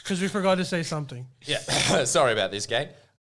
Because we forgot to say something. yeah. Sorry about this, gang.